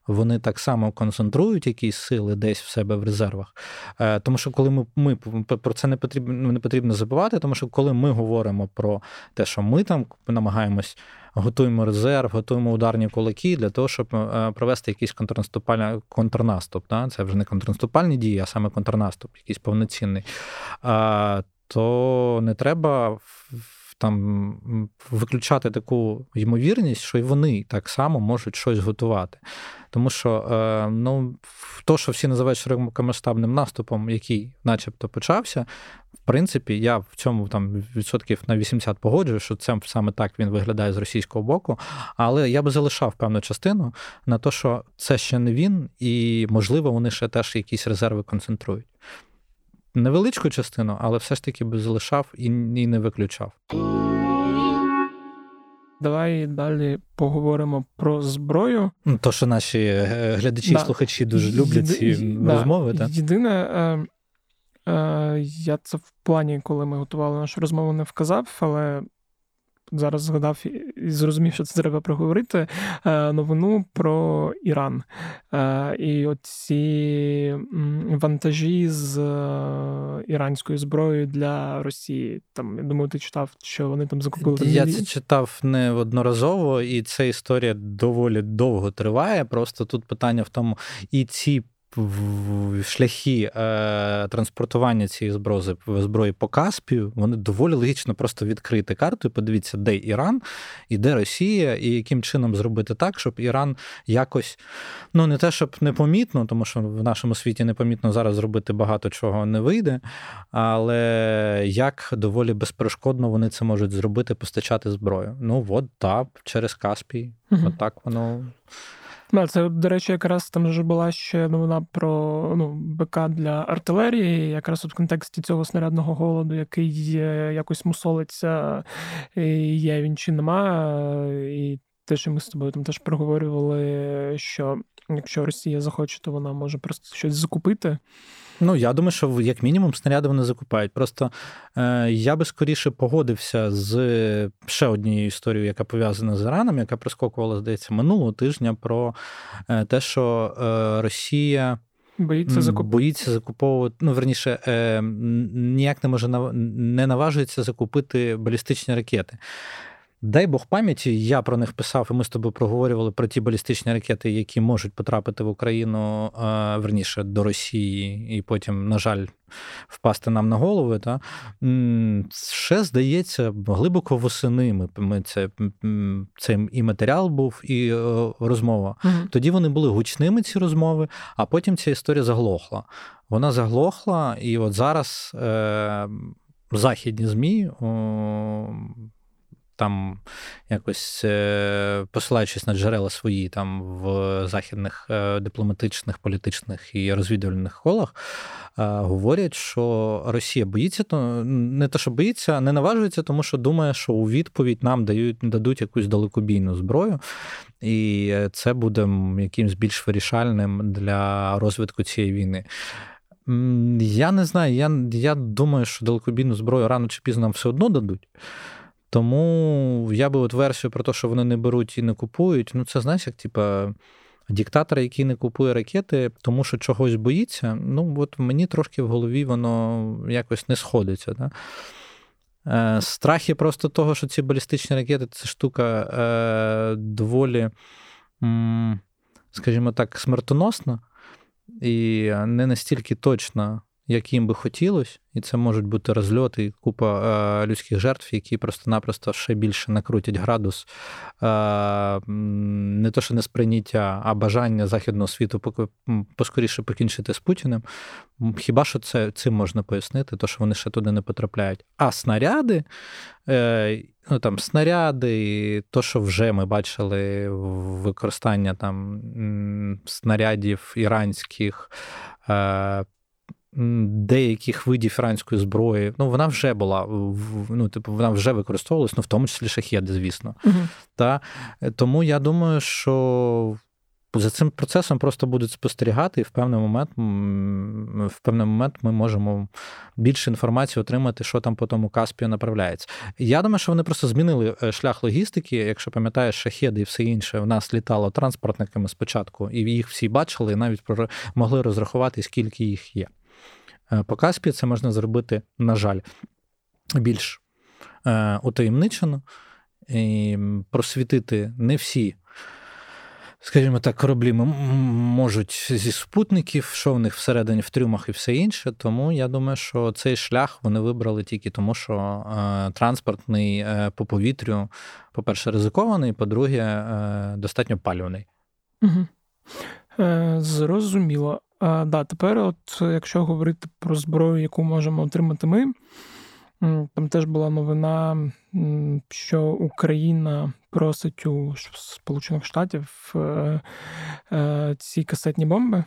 вони так само концентрують якісь сили десь в себе в резервах. Е, тому що коли ми ми про це не потрібно ну, не потрібно забувати, тому що коли ми говоримо про те, що ми там намагаємось. Готуємо резерв, готуємо ударні кулаки для того, щоб е, провести якийсь контрнаступальний контрнаступ. Да? Це вже не контрнаступальні дії, а саме контрнаступ, якийсь повноцінний то не треба там виключати таку ймовірність, що й вони так само можуть щось готувати. Тому що е, ну, то, що всі називають широкомасштабним наступом, який начебто почався, в принципі, я в цьому там відсотків на 80 погоджую, що це саме так він виглядає з російського боку. Але я би залишав певну частину на те, що це ще не він, і можливо вони ще теж якісь резерви концентрують невеличку частину, але все ж таки би залишав і, і не виключав. Давай далі поговоримо про зброю. Ну, то, що наші е, глядачі да. і слухачі дуже люблять ці Єди... розмови. Да. так? Єдине, е, е, я це в плані, коли ми готували нашу розмову, не вказав, але зараз згадав і зрозумів, що це треба проговорити. Е, новину про Іран. Е, і оці вантажі з е, іранською зброєю для Росії. Там я думаю, ти читав, що вони там закупили. Я це читав неодноразово, і ця історія доволі довго триває. Просто тут питання в тому, і ці шляхи е, транспортування цієї зброї зброї по Каспію, вони доволі логічно просто відкрити карту і подивіться, де Іран і де Росія, і яким чином зробити так, щоб Іран якось, ну не те, щоб непомітно, тому що в нашому світі непомітно зараз зробити багато чого не вийде, але як доволі безперешкодно вони це можуть зробити, постачати зброю. Ну, от так, через Каспій. Угу. От так воно. Це, до речі, якраз там вже була ще новина про ну, БК для артилерії, якраз от в контексті цього снарядного голоду, який якось мусолиться, є він чи нема. І те, що ми з тобою там теж проговорювали, що якщо Росія захоче, то вона може просто щось закупити. Ну, я думаю, що як мінімум снаряди вони закупають. Просто е, я би скоріше погодився з ще однією історією, яка пов'язана з Іраном, яка прискокувала, здається, минулого тижня про е, те, що е, Росія. Боїться закуп... боїться закуповувати, ну верніше, е, ніяк не може не наважується закупити балістичні ракети. Дай Бог пам'яті, я про них писав, і ми з тобою проговорювали про ті балістичні ракети, які можуть потрапити в Україну верніше до Росії, і потім, на жаль, впасти нам на голови. Та? Ще здається, глибоко восени ми, ми це, це і матеріал був, і е, розмова. Угу. Тоді вони були гучними, ці розмови, а потім ця історія заглохла. Вона заглохла, і от зараз е, західні ЗМІ. О, там якось е, посилаючись на джерела свої там в західних е, дипломатичних, політичних і розвідувальних колах, е, говорять, що Росія боїться, то не те, що боїться, а не наважується, тому що думає, що у відповідь нам дають дадуть якусь далекобійну зброю, і це буде якимсь більш вирішальним для розвитку цієї війни. Я не знаю, я я думаю, що далекобійну зброю рано чи пізно нам все одно дадуть. Тому я би от версію про те, що вони не беруть і не купують, ну це знаєш, як типа. Диктатор, який не купує ракети, тому що чогось боїться, ну от мені трошки в голові воно якось не сходиться. Да? Е, Страхи просто того, що ці балістичні ракети це штука е, доволі, м, скажімо так, смертоносна і не настільки точна, як їм би хотілося, і це можуть бути розльоти і купа е, людських жертв, які просто-напросто ще більше накрутять градус е, не то, що не сприйняття, а бажання західного світу поскоріше покінчити з Путіним. Хіба що це цим можна пояснити, то що вони ще туди не потрапляють? А снаряди, е, ну там снаряди, то, що вже ми бачили використання там снарядів іранських. Е, деяких видів іранської зброї, ну вона вже була ну, типу, вона вже використовувалась, ну в тому числі шахеди, звісно. Та, Тому я думаю, що за цим процесом просто будуть спостерігати, і в певний момент в певний момент ми можемо більше інформації отримати, що там по тому Каспію направляється. Я думаю, що вони просто змінили е, шлях логістики. Якщо пам'ятаєш, шахеди і все інше, в нас літало транспортниками спочатку, і їх всі бачили, і навіть могли розрахувати, скільки їх є. Е, по Каспію це можна зробити, на жаль, більш е, утаємничено і просвітити не всі скажімо так, кораблі можуть зі спутників, що в них всередині в трюмах і все інше. Тому я думаю, що цей шлях вони вибрали тільки тому, що е, транспортний е, по повітрю, по-перше, ризикований, по-друге, е, достатньо палюваний. Угу. Зрозуміло. А, да, Тепер, от якщо говорити про зброю, яку можемо отримати ми. Там теж була новина, що Україна просить у Сполучених Штатів е, е, ці касетні бомби.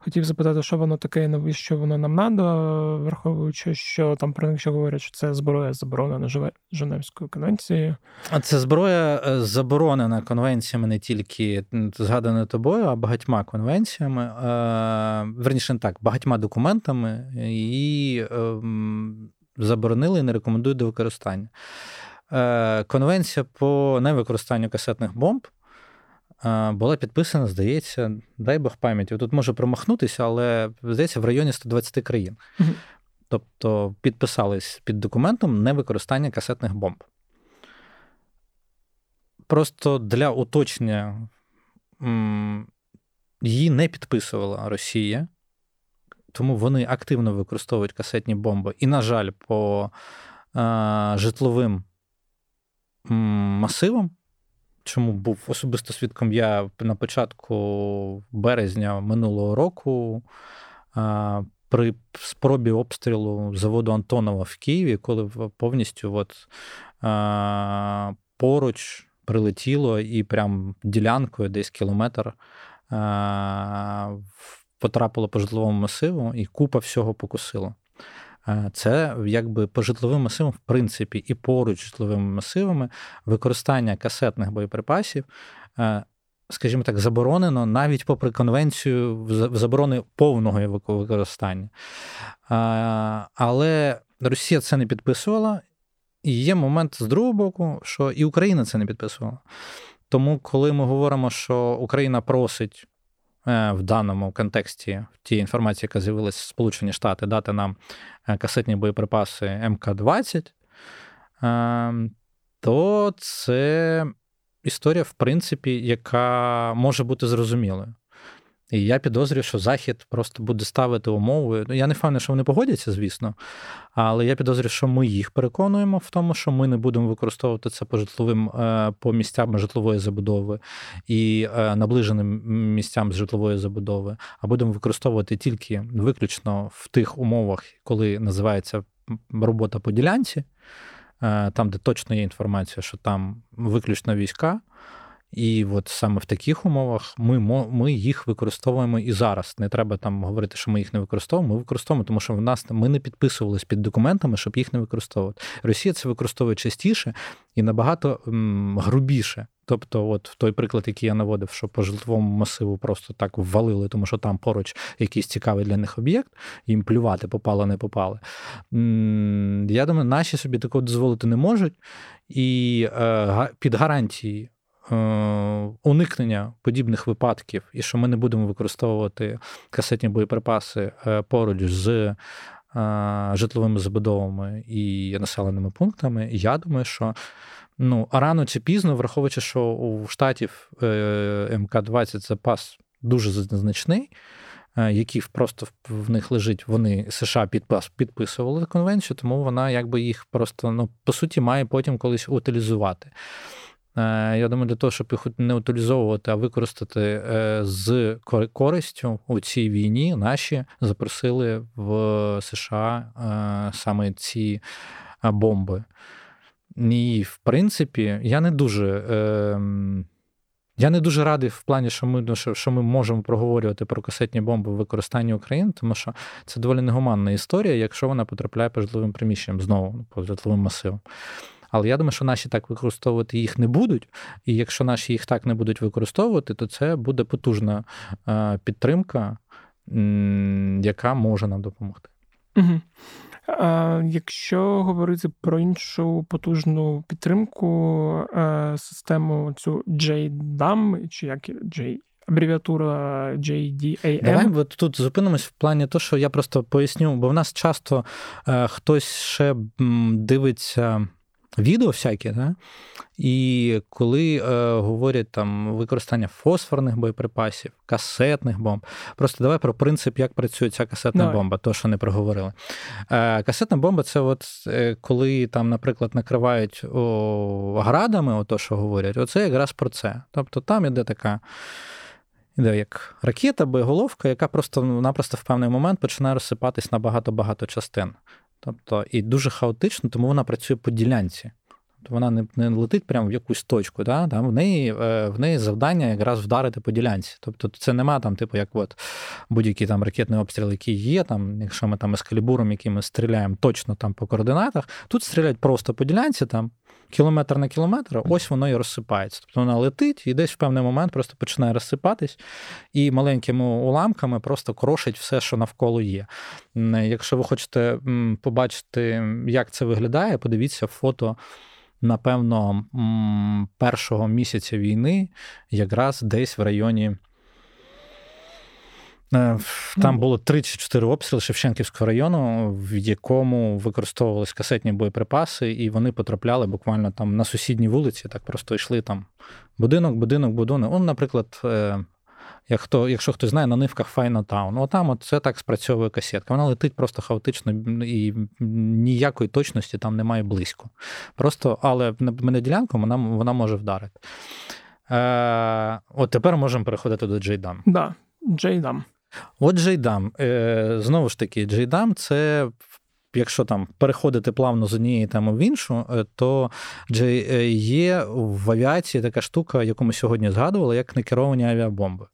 Хотів запитати, що воно таке, навіщо воно нам надо, враховуючи, що там про них ще говорять, що це зброя заборонена Женевською конвенцією. А це зброя е, заборонена конвенціями не тільки згаданою тобою, а багатьма конвенціями, верніше не так, багатьма документами і ем, заборонили і не рекомендують до використання. Е, конвенція по невикористанню касетних бомб е, була підписана, здається, дай Бог пам'яті. Тут може промахнутися, але здається, в районі 120 країн. Тобто підписались під документом невикористання касетних бомб. Просто для уточнення її не підписувала Росія тому вони активно використовують касетні бомби. І, на жаль, по житловим масивам, чому був особисто свідком я на початку березня минулого року. При спробі обстрілу заводу Антонова в Києві, коли повністю от, е, поруч прилетіло і прям ділянкою десь кілометр е, потрапило по житловому масиву, і купа всього покусило. Це якби по житловим масивам, в принципі, і поруч житловими масивами використання касетних боєприпасів, скажімо так, заборонено навіть попри конвенцію заборони повного використання. Але Росія це не підписувала, і є момент з другого боку, що і Україна це не підписувала. Тому, коли ми говоримо, що Україна просить в даному контексті в тій інформації, яка з'явилася Сполучені Штати, дати нам е, касетні боєприпаси МК-20, е, то це історія, в принципі, яка може бути зрозумілою. І я підозрюю, що Захід просто буде ставити умови. Ну, я не впевнений, що вони погодяться, звісно. Але я підозрюю, що ми їх переконуємо в тому, що ми не будемо використовувати це по житловим е, по місцям житлової забудови і е, наближеним місцям з житлової забудови, а будемо використовувати тільки виключно в тих умовах, коли називається робота по ділянці, е, там, де точно є інформація, що там виключно війська. І от саме в таких умовах ми ми їх використовуємо і зараз. Не треба там говорити, що ми їх не використовуємо. Ми використовуємо, тому що в нас ми не підписувалися під документами, щоб їх не використовувати. Росія це використовує частіше і набагато м, грубіше. Тобто, от той приклад, який я наводив, що по житловому масиву просто так ввалили, тому що там поруч якийсь цікавий для них об'єкт, їм плювати, попало, не попали. Я думаю, наші собі такого дозволити не можуть, і е, під гарантії Е, уникнення подібних випадків, і що ми не будемо використовувати касетні боєприпаси е, поруч з е, житловими забудовами і населеними пунктами, я думаю, що ну, рано чи пізно, враховуючи, що у штатів МК-20 запас дуже значний. Які просто в них лежить, вони США підписували конвенцію, тому вона якби їх просто ну по суті має потім колись утилізувати. Е, я думаю, для того, щоб їх не утилізовувати, а використати е, з користю у цій війні, наші запросили в США е, саме ці бомби. І, в принципі, я не дуже. Ем, я не дуже радий в плані, що ми що ми можемо проговорювати про касетні бомби в використанні України, тому що це доволі негуманна історія, якщо вона потрапляє по житловим приміщенням, знову по житловим масивам. Але я думаю, що наші так використовувати їх не будуть. І якщо наші їх так не будуть використовувати, то це буде потужна е, підтримка, яка може нам допомогти. Угу. А, Якщо говорити про іншу потужну підтримку, е, систему цю JDAM, чи як J, абревіатура JDAM. Давай тут зупинимось в плані того, що я просто поясню, бо в нас часто е, хтось ще дивиться відео всякі, да? і коли е, говорять там використання фосфорних боєприпасів, касетних бомб, просто давай про принцип, як працює ця касетна давай. бомба, то, що не проговорили. Е, Касетна бомба це от е, коли там, наприклад, накривають о, градами, о, то, що говорять, оце якраз про це. Тобто там іде така. Іде як ракета, боєголовка, яка просто-напросто в певний момент починає розсипатись на багато-багато частин. Тобто, і дуже хаотично, тому вона працює по ділянці. Тобто вона не не летить прямо в якусь точку. Да? Там в неї е, в неї завдання якраз вдарити по ділянці. Тобто це нема там, типу, як от будь-який там ракетний обстріл, який є, там, якщо ми там ескалібуром, яким ми стріляємо точно там по координатах, тут стріляють просто по ділянці, там кілометр на кілометр, ось воно і розсипається. Тобто вона летить і десь в певний момент просто починає розсипатись, і маленькими уламками просто крошить все, що навколо є. Якщо ви хочете побачити, як це виглядає, подивіться фото. Напевно, першого місяця війни, якраз десь в районі Е, там було 34 обстріли Шевченківського району, в якому використовувалися касетні боєприпаси, і вони потрапляли буквально там на сусідній вулиці, так просто йшли там будинок, будинок, будинок. Он, наприклад, е, як хто, якщо хтось знає, на нивках Файна Таун, отам от це так спрацьовує касетка. Вона летить просто хаотично і ніякої точності там немає близько. Просто, але мене ділянку вона вона може вдарити. Е, От тепер можемо переходити до JDAM. Да, JDAM. От JDAM. Е, знову ж таки, JDAM це. Якщо там переходити плавно з однієї теми в іншу, е, то е, є в авіації така штука, яку ми сьогодні згадували, як некеровані авіабомби.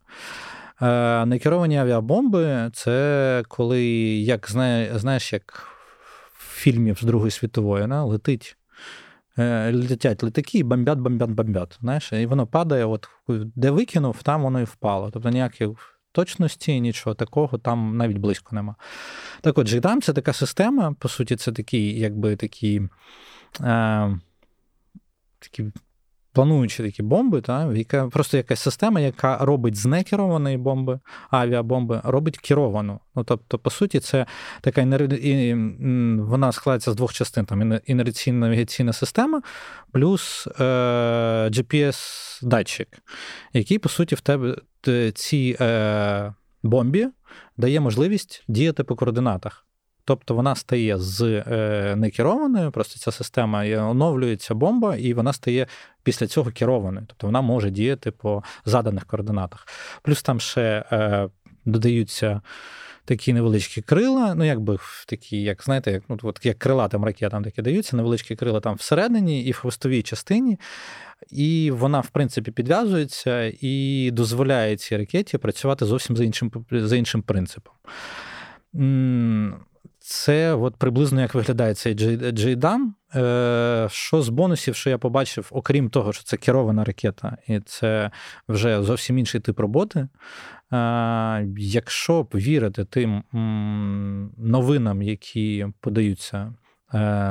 Некеровані авіабомби це коли, як знаєш, як в фільмів з Другої світової, на, летить. Летять літаки і бомбять, бомбять. Знаєш, І воно падає, от де викинув, там воно і впало. Тобто ніяких точності, нічого такого там навіть близько нема. Так от, JDAM – це така система, по суті, це такий, якби такі. Е, такі плануючи такі бомби, та, яка просто якась система, яка робить з некерованої бомби, авіабомби, робить керовану. Ну, Тобто, по суті, це така і вона складається з двох частин: там інерційна навігаційна система, плюс е, GPS-датчик, який, по суті, в тебе цій е, бомбі дає можливість діяти по координатах. Тобто вона стає з е, некерованою, просто ця система оновлюється бомба, і вона стає після цього керованою. Тобто вона може діяти по заданих координатах. Плюс там ще е, додаються. Такі невеличкі крила, ну якби такі, як знаєте, як ну, от, як крилатим ракетам такі даються, невеличкі крила там всередині і в хвостовій частині, і вона, в принципі, підв'язується і дозволяє цій ракеті працювати зовсім за іншим за іншим принципом. Це от приблизно як виглядає цей JDAM. Е, що з бонусів, що я побачив, окрім того, що це керована ракета, і це вже зовсім інший тип роботи. Е, якщо повірити вірити тим новинам, які подаються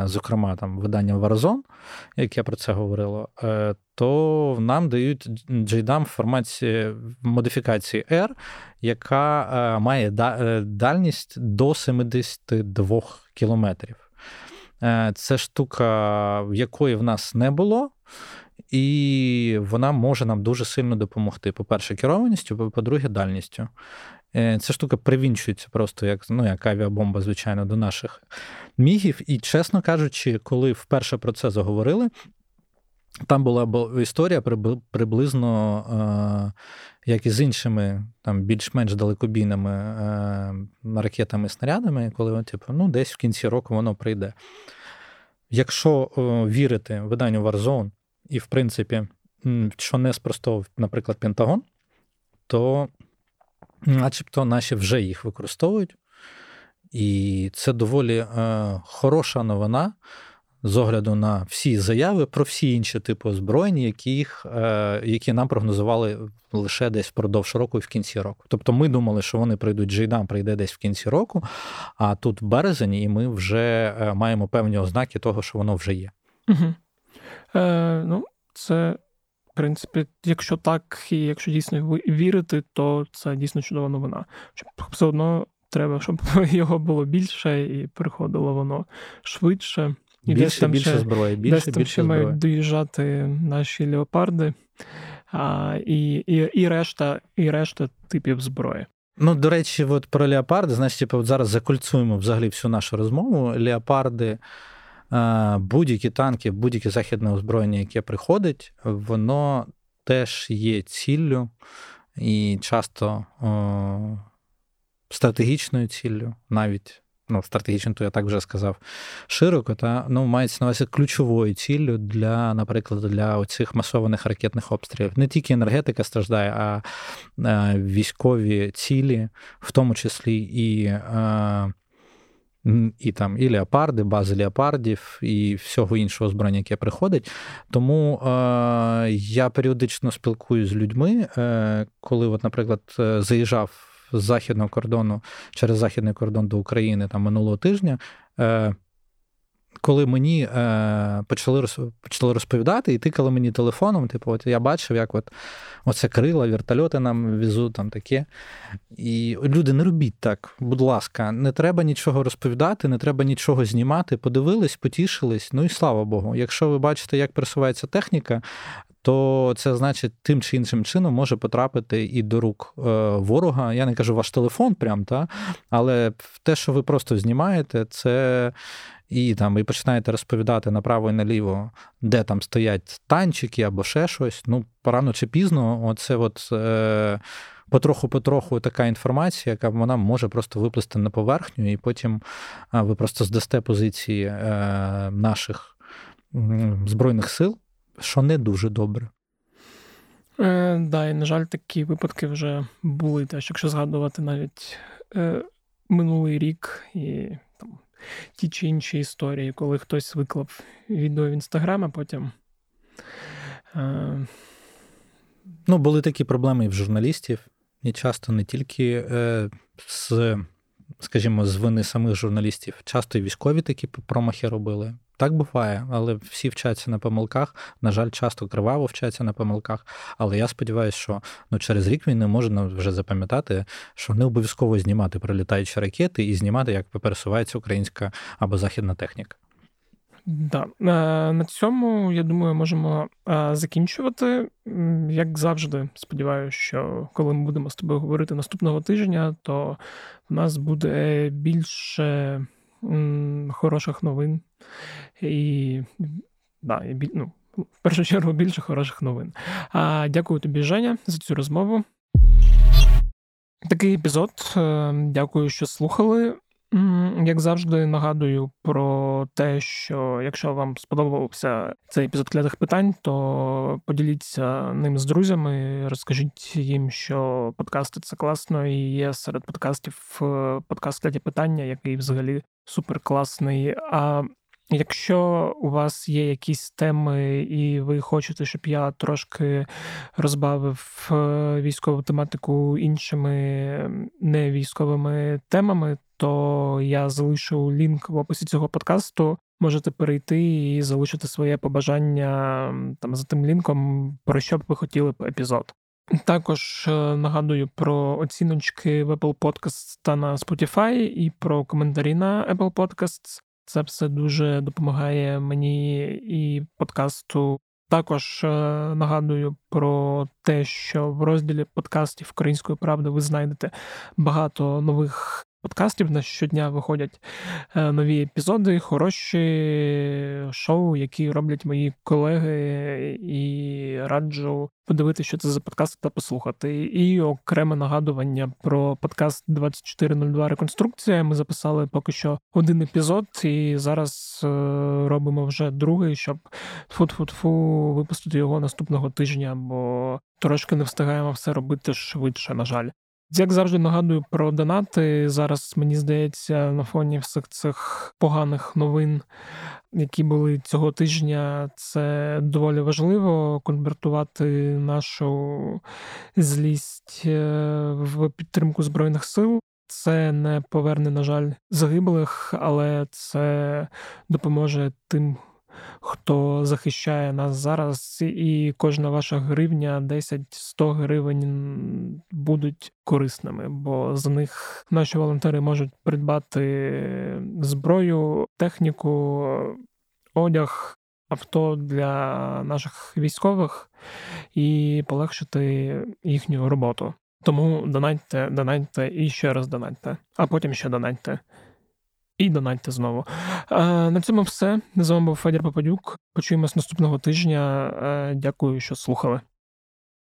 зокрема там видання Warzone, як я про це говорила, е, то нам дають JDAM в форматі модифікації R, яка е, має дальність до 72 кілометрів. Це штука, якої в нас не було. І вона може нам дуже сильно допомогти. По-перше, керованістю, по-друге, дальністю. Е, ця штука привінчується просто як ну, як авіабомба, звичайно, до наших мігів. І, чесно кажучи, коли вперше про це заговорили, там була історія приблизно, е, як і з іншими там більш-менш далекобійними е, ракетами і снарядами, коли типу, ну, десь в кінці року воно прийде. Якщо вірити виданню Warzone, і, в принципі, що не спростовував, наприклад, Пентагон, то начебто наші вже їх використовують. І це доволі е, хороша новина з огляду на всі заяви про всі інші типи озброєнь, яких, е, які нам прогнозували лише десь впродовж року і в кінці року. Тобто ми думали, що вони прийдуть, Джейдам прийде десь в кінці року, а тут в березні, і ми вже е, маємо певні ознаки того, що воно вже є. Угу. Е, Ну, це, в принципі, якщо так, і якщо дійсно вірити, то це дійсно чудова новина. Щоб все одно треба, щоб *laughs* його було більше і приходило воно швидше. І більше, десь там більше ще, зброї, більше, десь там більше ще зброї. мають доїжджати наші леопарди а, і, і, і, решта, і решта типів зброї. Ну, до речі, от про леопарди, знаєш, типу, зараз закольцуємо взагалі всю нашу розмову. Леопарди, будь-які танки, будь-яке західне озброєння, яке приходить, воно теж є ціллю і часто о, стратегічною ціллю, навіть ну, стратегічно, то я так вже сказав, широко, та ну, мається на увазі ключовою ціллю для, наприклад, для оцих масованих ракетних обстрілів. Не тільки енергетика страждає, а, а військові цілі, в тому числі і. А, і там і леопарди, бази леопардів, і всього іншого збройня, яке приходить. Тому е, я періодично спілкуюся з людьми, е, коли, от, наприклад, е, заїжджав з західного кордону через західний кордон до України там минулого тижня. Е, коли мені е, почали почали розповідати і тикали мені телефоном, типу, от я бачив, як от оце крила, вертольоти нам везуть, там таке. І люди, не робіть так, будь ласка, не треба нічого розповідати, не треба нічого знімати. Подивились, потішились. Ну і слава Богу. Якщо ви бачите, як просувається техніка, то це значить тим чи іншим чином може потрапити і до рук е, ворога. Я не кажу ваш телефон, прям, та, але те, що ви просто знімаєте, це. І там і починаєте розповідати направо і наліво, де там стоять танчики або ще щось. Ну, рано чи пізно, оце от е, потроху-потроху така інформація, яка вона може просто виплисти на поверхню, і потім ви просто здасте позиції е, наших збройних сил що не дуже добре. Е, Да, і, на жаль, такі випадки вже були. Теж, якщо згадувати навіть е, минулий рік і ті чи інші історії, коли хтось виклав відео в інстаграм, а потім. Е... Ну, були такі проблеми і в журналістів, і часто не тільки е, з, скажімо, з вини самих журналістів, часто і військові такі промахи робили. Так буває, але всі вчаться на помилках. На жаль, часто криваво вчаться на помилках. Але я сподіваюся, що ну, через рік війни можна вже запам'ятати, що не обов'язково знімати прилітаючі ракети і знімати, як пересувається українська або західна техніка. Да. Е, на цьому, я думаю, можемо е, закінчувати. Як завжди, сподіваюся, що коли ми будемо з тобою говорити наступного тижня, то в нас буде більше хороших новин. І да, і, ну, в першу чергу більше хороших новин. А, Дякую тобі, Женя, за цю розмову. Такий епізод. Е, дякую, що слухали. Як завжди, нагадую про те, що якщо вам сподобався цей епізод клятих питань, то поділіться ним з друзями, розкажіть їм, що подкасти це класно, і є серед подкастів е, подкаст кляті питання, який взагалі суперкласний. А Якщо у вас є якісь теми, і ви хочете, щоб я трошки розбавив е, військову тематику іншими не військовими темами, то я залишу лінк в описі цього подкасту. Можете перейти і залишити своє побажання там за тим лінком, про що б ви хотіли б епізод. Також е, нагадую про оціночки в Apple Podcasts та на Spotify і про коментарі на Apple Podcasts. Це все дуже допомагає мені і подкасту. Також е, нагадую про те, що в розділі подкастів Української правди ви знайдете багато нових подкастів. На щодня виходять е, нові епізоди, хороші шоу, які роблять мої колеги, і раджу подивитися, що це за подкаст та послухати. І окреме нагадування про подкаст 2402 Реконструкція. Ми записали поки що один епізод, і зараз е, робимо вже другий, щоб фу-фу-фу випустити його наступного тижня, бо трошки не встигаємо все робити швидше, на жаль. Як завжди нагадую про донати. Зараз мені здається, на фоні всіх цих поганих новин які були цього тижня, це доволі важливо конвертувати нашу злість е, в підтримку збройних сил. Це не поверне, на жаль, загиблих, але це допоможе тим, хто захищає нас зараз, і кожна ваша гривня, 10-100 гривень будуть корисними, бо за них наші волонтери можуть придбати зброю, техніку, одяг. Авто для наших військових і полегшити їхню роботу. Тому донатьте, донатьте і ще раз донатьте, а потім ще донатьте. І донатьте знову. Е, на цьому все. З вами був Федір Попадюк. Почуємось наступного тижня. Е, дякую, що слухали.